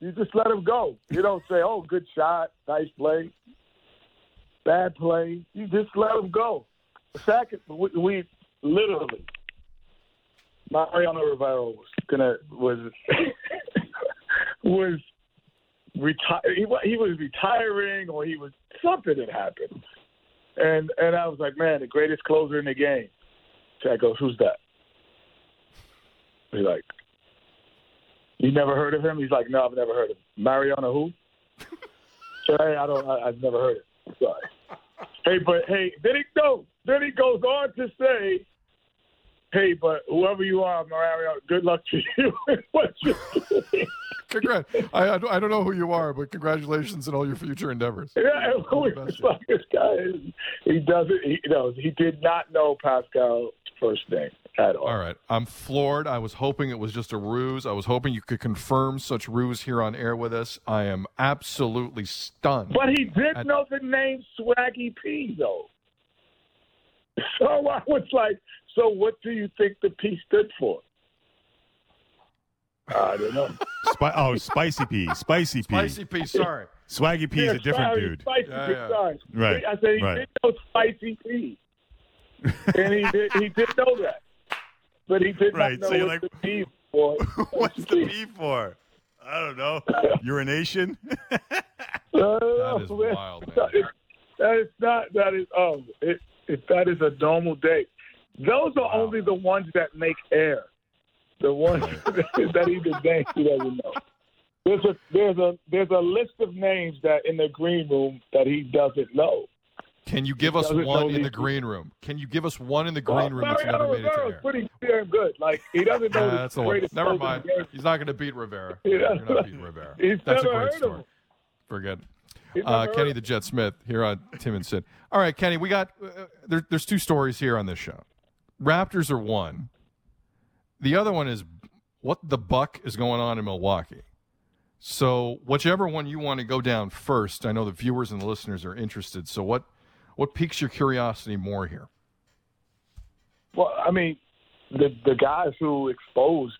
S14: You just let him go. You don't say, "Oh, good shot, nice play, bad play." You just let him go. Second, we, we literally Mariano Rivera was gonna was was retire. He, he was retiring, or he was something had happened, and and I was like, man, the greatest closer in the game. Shaq goes, who's that? He's like, you never heard of him? He's like, no, I've never heard of him. Mariano who? So, hey, I don't. I, I've never heard of it. Sorry. Hey, but hey, then he no. Then he goes on to say, "Hey, but whoever you are, Mariano, good luck to you." What you?
S3: Congrats. I, I don't- I don't know who you are, but congratulations on all your future endeavors.
S14: Yeah, and we like, this guy is, he doesn't, he knows, he did not know Pascal's first name at all.
S3: All right. I'm floored. I was hoping it was just a ruse. I was hoping you could confirm such ruse here on air with us. I am absolutely stunned.
S14: But he did
S3: at-
S14: know the name Swaggy P, though. So I was like, so what do you think the P stood for? I don't know.
S2: Spi- oh, spicy P, spicy P,
S3: Spicy P, sorry.
S2: Swaggy P is a different
S14: sorry,
S2: dude.
S14: Spicy
S3: Yeah,
S14: P,
S3: yeah.
S14: sorry.
S2: Right,
S14: I said he
S2: right.
S14: did know Spicy P. and he did, he did know that. But he did
S2: Right,
S14: not
S2: so
S14: know
S2: you're
S14: what
S2: like-
S14: the P for.
S2: What's the P for? I don't know. Urination.
S14: that
S3: is uh, wild, man.
S14: That is not. That is. Oh, it, it, that is a normal day. Those are only the ones that make air. The ones that even names he doesn't know. There's a there's a there's a list of names that in the green room that he doesn't know.
S3: Can you give us one in the green room? Can you give us one in the green room that's never made it to air?
S14: pretty damn good. Like he doesn't know the
S3: that's the one. Never mind. He's not going to beat Rivera. You're not beating Rivera. That's a great story. Forget. Uh, Kenny the Jet Smith here on Tim and Sid. All right, Kenny, we got uh, there, there's two stories here on this show. Raptors are one. The other one is what the buck is going on in Milwaukee. So whichever one you want to go down first, I know the viewers and the listeners are interested. So what what piques your curiosity more here?
S14: Well, I mean, the the guys who exposed,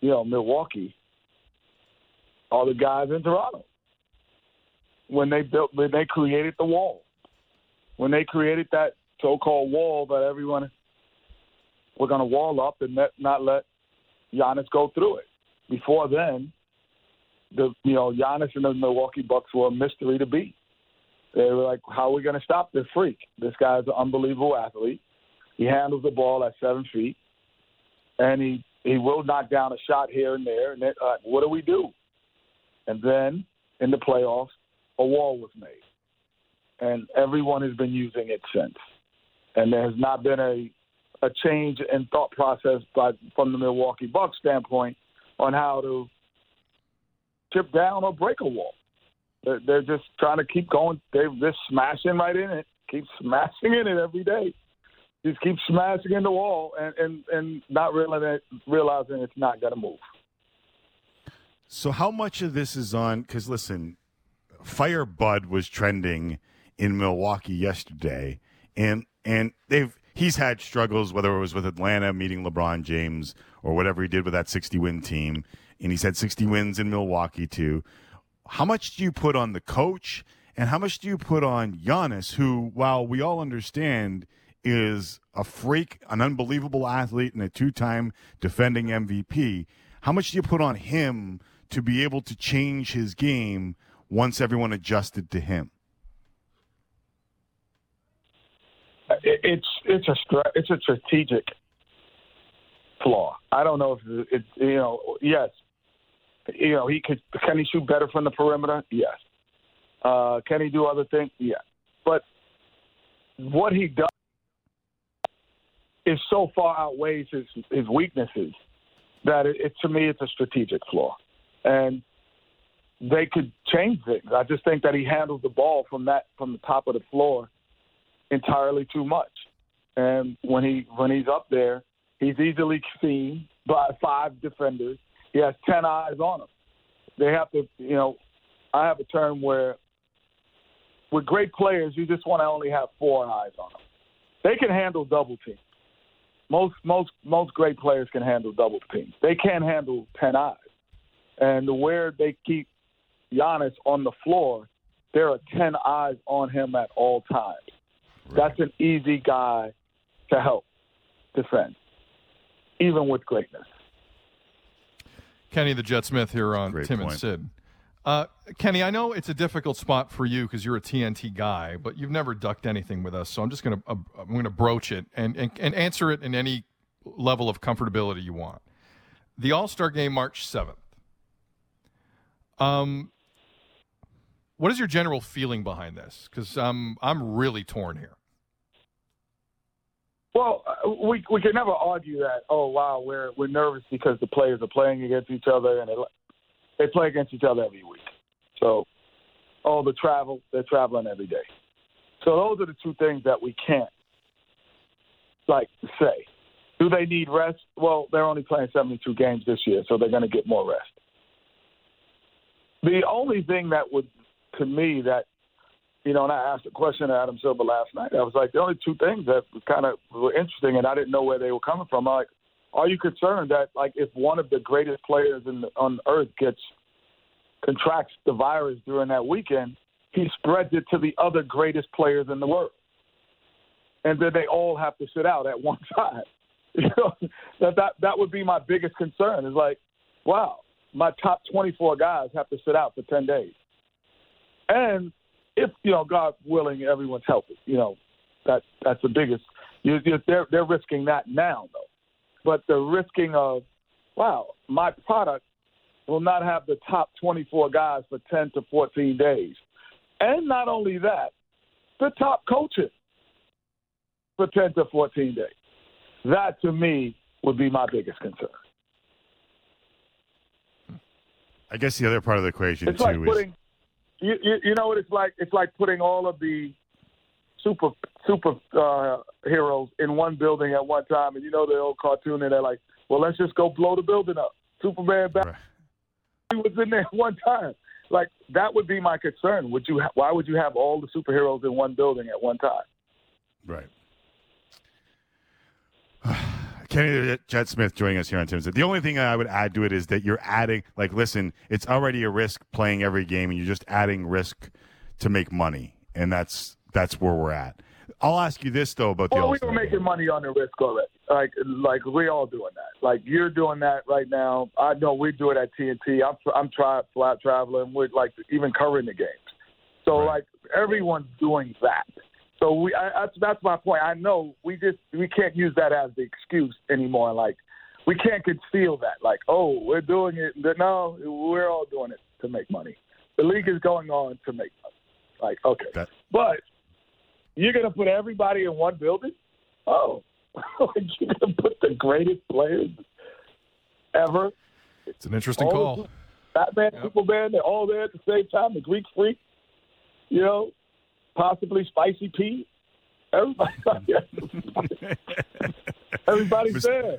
S14: you know, Milwaukee, are the guys in Toronto. When they built, when they created the wall, when they created that so-called wall that everyone we're going to wall up and let, not let Giannis go through it. Before then, the you know Giannis and the Milwaukee Bucks were a mystery to beat. They were like, "How are we going to stop this freak? This guy's an unbelievable athlete. He handles the ball at seven feet, and he he will knock down a shot here and there. And then, uh, what do we do? And then in the playoffs, a wall was made, and everyone has been using it since. And there has not been a a change in thought process by from the Milwaukee Bucks standpoint on how to chip down or break a wall. They're, they're just trying to keep going. They're just smashing right in it, keep smashing in it every day. Just keep smashing in the wall and and, and not realizing realizing it's not going to move.
S2: So how much of this is on? Because listen, Fire Bud was trending in Milwaukee yesterday, and and they've he's had struggles whether it was with Atlanta meeting LeBron James or whatever he did with that 60 win team, and he's had 60 wins in Milwaukee too. How much do you put on the coach, and how much do you put on Giannis, who, while we all understand, is a freak, an unbelievable athlete, and a two-time defending MVP? How much do you put on him to be able to change his game once everyone adjusted to him?
S14: It's it's a it's a strategic flaw. I don't know if it, it you know yes, you know he could can he shoot better from the perimeter? Yes. Uh, can he do other things? Yes. But what he does is so far outweighs his his weaknesses that it, it to me it's a strategic flaw, and they could change things. I just think that he handles the ball from that from the top of the floor entirely too much. And when he when he's up there, he's easily seen by five defenders. He has ten eyes on him. They have to, you know, I have a term where with great players, you just want to only have four eyes on them. They can handle double teams. Most most most great players can handle double teams. They can't handle ten eyes. And the where they keep Giannis on the floor, there are ten eyes on him at all times. That's an easy guy to help defend, even with greatness.
S3: Kenny the Jet Smith here on Tim and. Sid. Uh, Kenny, I know it's a difficult spot for you because you're a TNT guy, but you've never ducked anything with us, so I'm just gonna uh, I'm gonna broach it and, and and answer it in any level of comfortability you want. The All Star Game, March seventh. Um, what is your general feeling behind this? Because I'm I'm really torn here.
S14: Well, uh, we we can never argue that. Oh wow, we're we're nervous because the players are playing against each other and they they play against each other every week. So, oh, the travel they're traveling every day. So those are the two things that we can't like say. Do they need rest? Well, they're only playing 72 games this year, so they're going to get more rest. The only thing that would, to me, that you know, and I asked a question to Adam Silver last night. I was like, the only two things that kind of were interesting, and I didn't know where they were coming from. I'm like, are you concerned that like if one of the greatest players in on earth gets contracts the virus during that weekend, he spreads it to the other greatest players in the world, and then they all have to sit out at one time. You know, that that that would be my biggest concern. Is like, wow, my top 24 guys have to sit out for 10 days, and if you know, God willing, everyone's healthy. You know, that that's the biggest. You, you, they're they're risking that now though, but the risking of, wow, my product will not have the top 24 guys for 10 to 14 days, and not only that, the top coaches for 10 to 14 days. That to me would be my biggest concern.
S2: I guess the other part of the equation
S14: It's
S2: too
S14: like
S2: is
S14: putting, you, you, you know what it's like? It's like putting all of the super super uh, heroes in one building at one time, and you know the old cartoon, and they're like, "Well, let's just go blow the building up." Superman, Batman, he was in there one time. Like that would be my concern. Would you? Ha- why would you have all the superheroes in one building at one time?
S2: Right. Kenny the uh, Jet Smith joining us here on Tim's. The only thing I would add to it is that you're adding, like, listen, it's already a risk playing every game, and you're just adding risk to make money, and that's that's where we're at. I'll ask you this though about the
S14: Well, we were making money on the risk already. Like, like we all doing that. Like you're doing that right now. I know we do it at TNT. I'm I'm try, flat traveling. We're like even covering the games. So like everyone's doing that. So we I, that's that's my point. I know we just we can't use that as the excuse anymore. Like we can't conceal that. Like oh we're doing it. No, we're all doing it to make money. The league is going on to make money. Like okay, but you're gonna put everybody in one building? Oh, you're gonna put the greatest players ever.
S3: It's an interesting
S14: All
S3: call.
S14: Batman, Superman, they're all there at the same time. The Greek Freak, you know, possibly Spicy Pete. Everybody, everybody's there.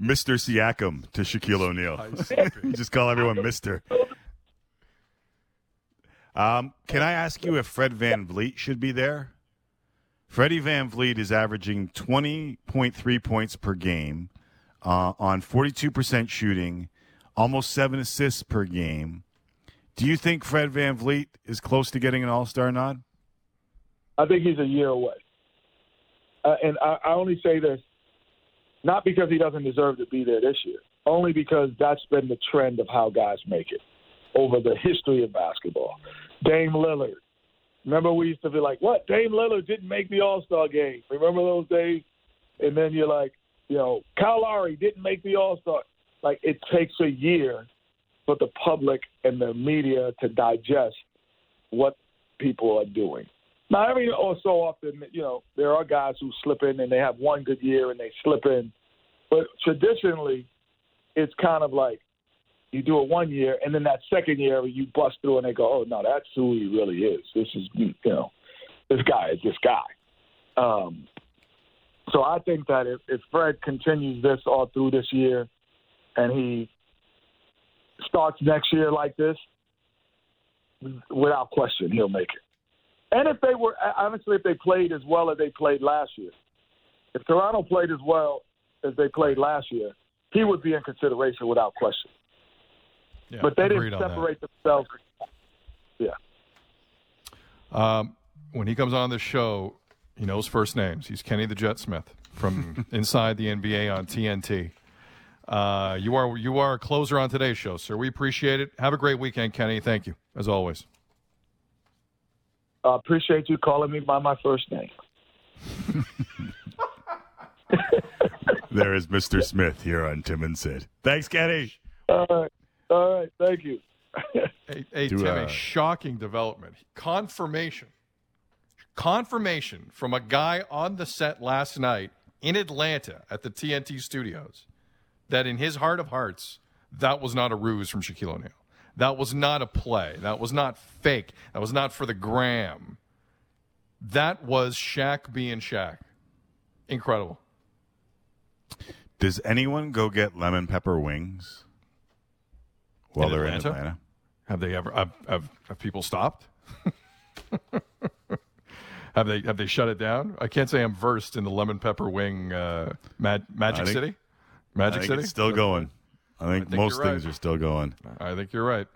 S2: Mr. Siakam to Shaquille O'Neal. Just call everyone Mister. Um, can I ask you if Fred VanVleet should be there? Freddie VanVleet is averaging 20.3 points per game uh, on 42% shooting, almost seven assists per game. Do you think Fred VanVleet is close to getting an All Star nod?
S14: I think he's a year away. Uh, and I, I only say this not because he doesn't deserve to be there this year, only because that's been the trend of how guys make it over the history of basketball. Dame Lillard. Remember, we used to be like, what? Dame Lillard didn't make the All Star game. Remember those days? And then you're like, you know, Kyle Lowry didn't make the All Star. Like, it takes a year for the public and the media to digest what people are doing. Now, every or so often, you know, there are guys who slip in and they have one good year and they slip in. But traditionally, it's kind of like you do it one year and then that second year you bust through and they go, oh, no, that's who he really is. This is, you know, this guy is this guy. Um, so I think that if, if Fred continues this all through this year and he starts next year like this, without question, he'll make it. And if they were honestly, if they played as well as they played last year, if Toronto played as well as they played last year, he would be in consideration without question.
S3: Yeah,
S14: but they didn't separate themselves. Yeah.
S3: Um, when he comes on the show, he knows first names. He's Kenny the Jet Smith from inside the NBA on TNT. Uh, you are you are a closer on today's show, sir. We appreciate it. Have a great weekend, Kenny. Thank you as always.
S14: I appreciate you calling me by my first name.
S2: There is Mr. Smith here on Tim and Sid. Thanks, Kenny.
S14: All right. All right. Thank you.
S3: Hey, hey
S2: Do,
S3: Tim,
S2: uh,
S3: a shocking development. Confirmation. Confirmation from a guy on the set last night in Atlanta at the TNT studios that in his heart of hearts, that was not a ruse from Shaquille O'Neal. That was not a play. That was not fake. That was not for the gram. That was Shaq being Shaq. Incredible.
S2: Does anyone go get lemon pepper wings while
S3: In
S2: they're
S3: Atlanta?
S2: in Atlanta?
S3: Have they ever have, have, have people stopped? have they have they shut it down? I can't say I'm versed in the lemon pepper wing uh, Mag- Magic
S2: think-
S3: City. Magic City
S2: it's still going. I think,
S3: think
S2: most things
S3: right.
S2: are still going.
S3: I think you're right.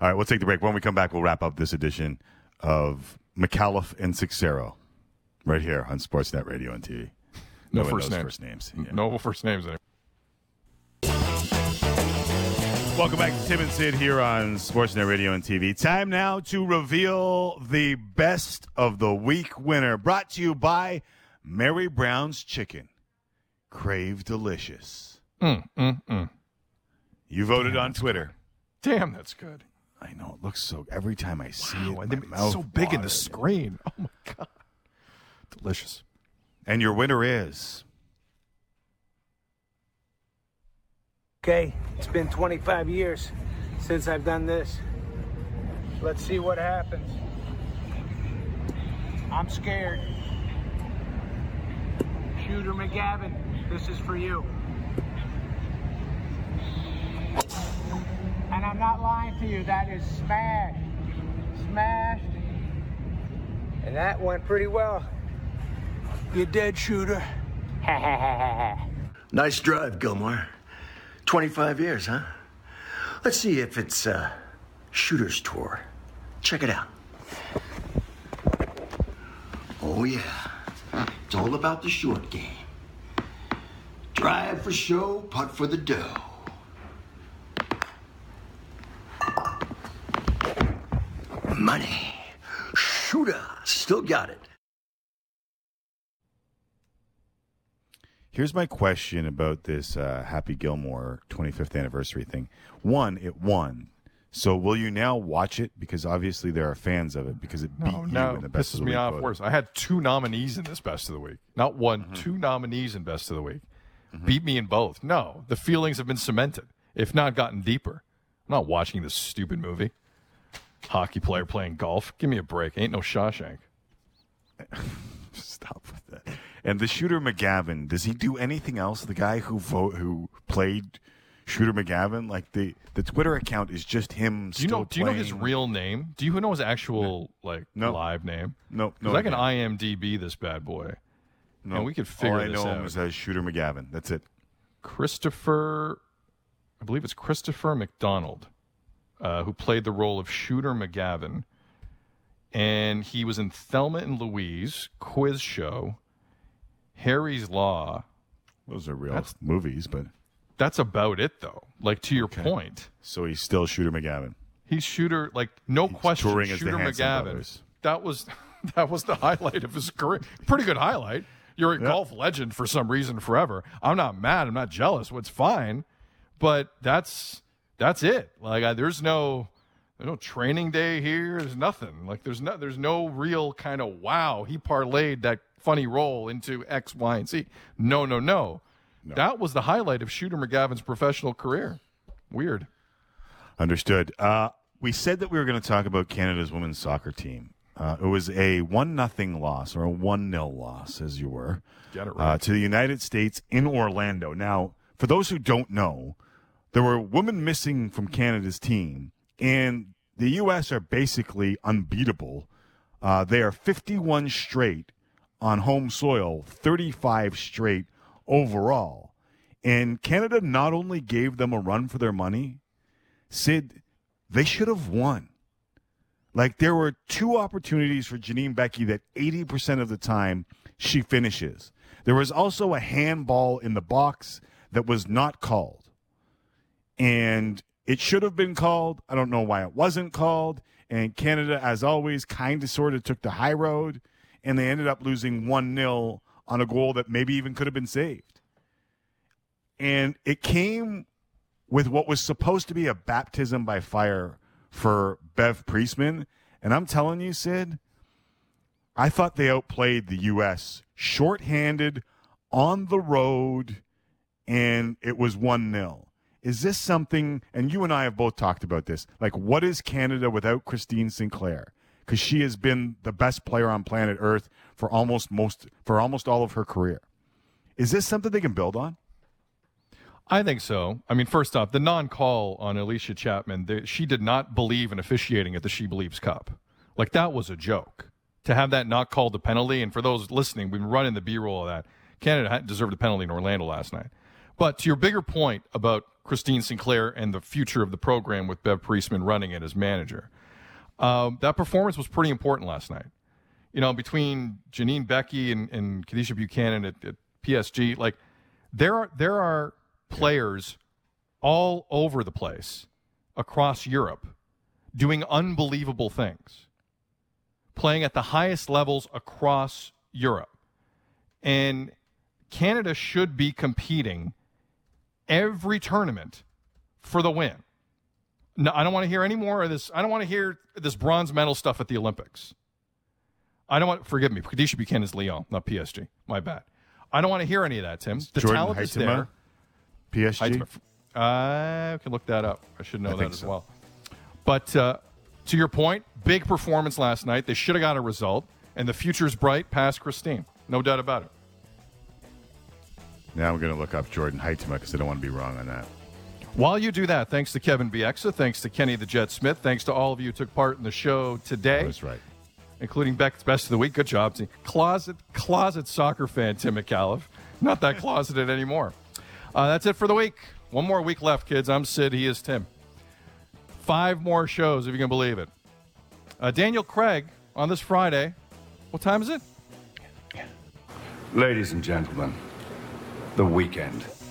S2: All right, we'll take the break. When we come back, we'll wrap up this edition of Micallef and Seixeiro right here on Sportsnet Radio and TV.
S3: No
S2: one
S3: first names.
S2: First names.
S3: No first names anymore.
S2: Welcome back to Tim and Sid here on Sportsnet Radio and TV. Time now to reveal the best of the week winner. Brought to you by Mary Brown's Chicken. Crave delicious.
S3: Mm, mm, mm.
S2: You voted on Twitter.
S3: Damn, that's good.
S2: I know it looks so. Every time I see
S3: Wow,
S2: it, my
S3: it's
S2: mouth
S3: so big in the
S2: waters.
S3: screen. Oh my god, delicious.
S2: And your winner is
S8: Okay, it's been 25 years since I've done this. Let's see what happens. I'm scared. Shooter McGavin, this is for you. And I'm not lying to you, that is smashed. Smashed. And that went pretty well. You dead, shooter. Ha ha ha ha ha.
S9: Nice drive, Gilmore. 25 years, huh? Let's see if it's uh, Shooter's Tour. Check it out. Oh, yeah. It's all about the short game. Drive for show, putt for the dough. Money. Shooter. Still got it.
S2: Here's my question about this uh, Happy Gilmore 25th anniversary thing. One, it won. So will you now watch it? Because obviously there are fans of it because it beat
S3: No,
S2: you
S3: no,
S2: in the best
S3: pisses
S2: of the
S3: me
S2: week
S3: off
S2: vote.
S3: worse. I had two nominees in this best of the week. Not one,
S2: Mm-hmm.
S3: two nominees in best of the week. Beat me in both. No, the feelings have been cemented, if not gotten deeper. I'm not watching this stupid movie. Hockey player playing golf. Give me a break. Ain't no Shawshank.
S2: Stop with that. And the shooter McGavin, does he do anything else? The guy who vote who played Shooter McGavin, like the the Twitter account is just him.
S3: Do you know? Do you know his real name? Do you know his actual like
S2: No.
S3: live name?
S2: No, no,
S3: I can IMDb this bad boy.
S2: No,
S3: and we could figure
S2: All I
S3: this
S2: know him
S3: out.
S2: is as Shooter McGavin. That's it.
S3: Christopher, I believe it's Christopher McDonald, uh, who played the role of Shooter McGavin. And he was in Thelma and Louise, Quiz Show, Harry's Law.
S2: Those are real
S3: That's-
S2: movies, but
S3: That's about it, though. Like, to your point,
S2: so he's still Shooter McGavin.
S3: he's Shooter, like, no question,
S2: as the
S3: Shooter McGavin.
S2: brothers.
S3: That was, that was the highlight of his career. Pretty good highlight. You're a golf legend for some reason forever. I'm not mad. I'm not jealous. What's fine, but that's that's it. Like I, there's no there's no training day here. There's nothing. Like there's no there's no real kind of wow. He parlayed that funny role into X, Y, and Z. No, no, no. That was the highlight of Shooter McGavin's professional career. Weird.
S2: Understood. Uh, we said that we were going to talk about Canada's women's soccer team. Uh, it was a one nothing loss or a one 0 loss, as you were,
S3: Get it
S2: uh,
S3: right.
S2: to the United States in Orlando. Now, for those who don't know, there were women missing from Canada's team, and the U.S. are basically unbeatable. Uh, they are 51 straight on home soil, 35 straight overall. And Canada not only gave them a run for their money, Sid, they should have won. Like there were two opportunities for Janine Beckie that 80% of the time she finishes. There was also a handball in the box that was not called. And it should have been called. I don't know why it wasn't called. And Canada, as always, kind of sort of took the high road. And they ended up losing 1 0 on a goal that maybe even could have been saved. And it came with what was supposed to be a baptism by fire for Bev Priestman. And I'm telling you, Sid, I thought they outplayed the U.S. shorthanded on the road, and it was 1 0. Is this something, and you and I have both talked about this, like what is Canada without Christine Sinclair? Because she has been the best player on planet Earth for almost most for almost all of her career. Is this something they can build on?
S3: I think so. I mean, first off, the non-call on Allysha Chapman, the, she did not believe in officiating at the She Believes Cup. Like that was a joke. To have that not called a penalty, and for those listening, we've been running the B-roll of that. Canada deserved a penalty in Orlando last night. But to your bigger point about Christine Sinclair and the future of the program with Bev Priestman running it as manager, um, that performance was pretty important last night. You know, between Janine Beckie and, and Kadeisha Buchanan at, at PSG, like there are there are players all over the place across Europe doing unbelievable things, playing at the highest levels across Europe. And Canada should be competing every tournament for the win. No, I don't want to hear any more of this. I don't want to hear this bronze medal stuff at the Olympics. I don't want. Forgive me. Kadeisha Buchanan is Lyon, not PSG. My bad. I don't want to hear any of that, Tim. The
S2: Jordan
S3: talent is there.
S2: PSG.
S3: Huitema. I can look that up. I should know
S2: I
S3: that as
S2: so.
S3: well. But uh, to your point, big performance last night. They should have got a result, and the future's bright past Christine. No doubt about it.
S2: Now I'm going to look up Jordyn Huitema because I don't want to be wrong on that.
S3: While you do that, thanks to Kevin Bieksa, thanks to Kenny the Jet Smith, thanks to all of you who took part in the show today.
S2: That's right.
S3: Including Beck's Best of the Week. Good job, team. Closet, closet soccer fan, Tim Micallef. Not that closeted anymore. Uh, that's it for the week. One more week left, kids. I'm Sid. He is Tim. Five more shows, if you can believe it. Uh, Daniel Craig on this Friday. What time is it?
S15: Ladies and gentlemen, the weekend.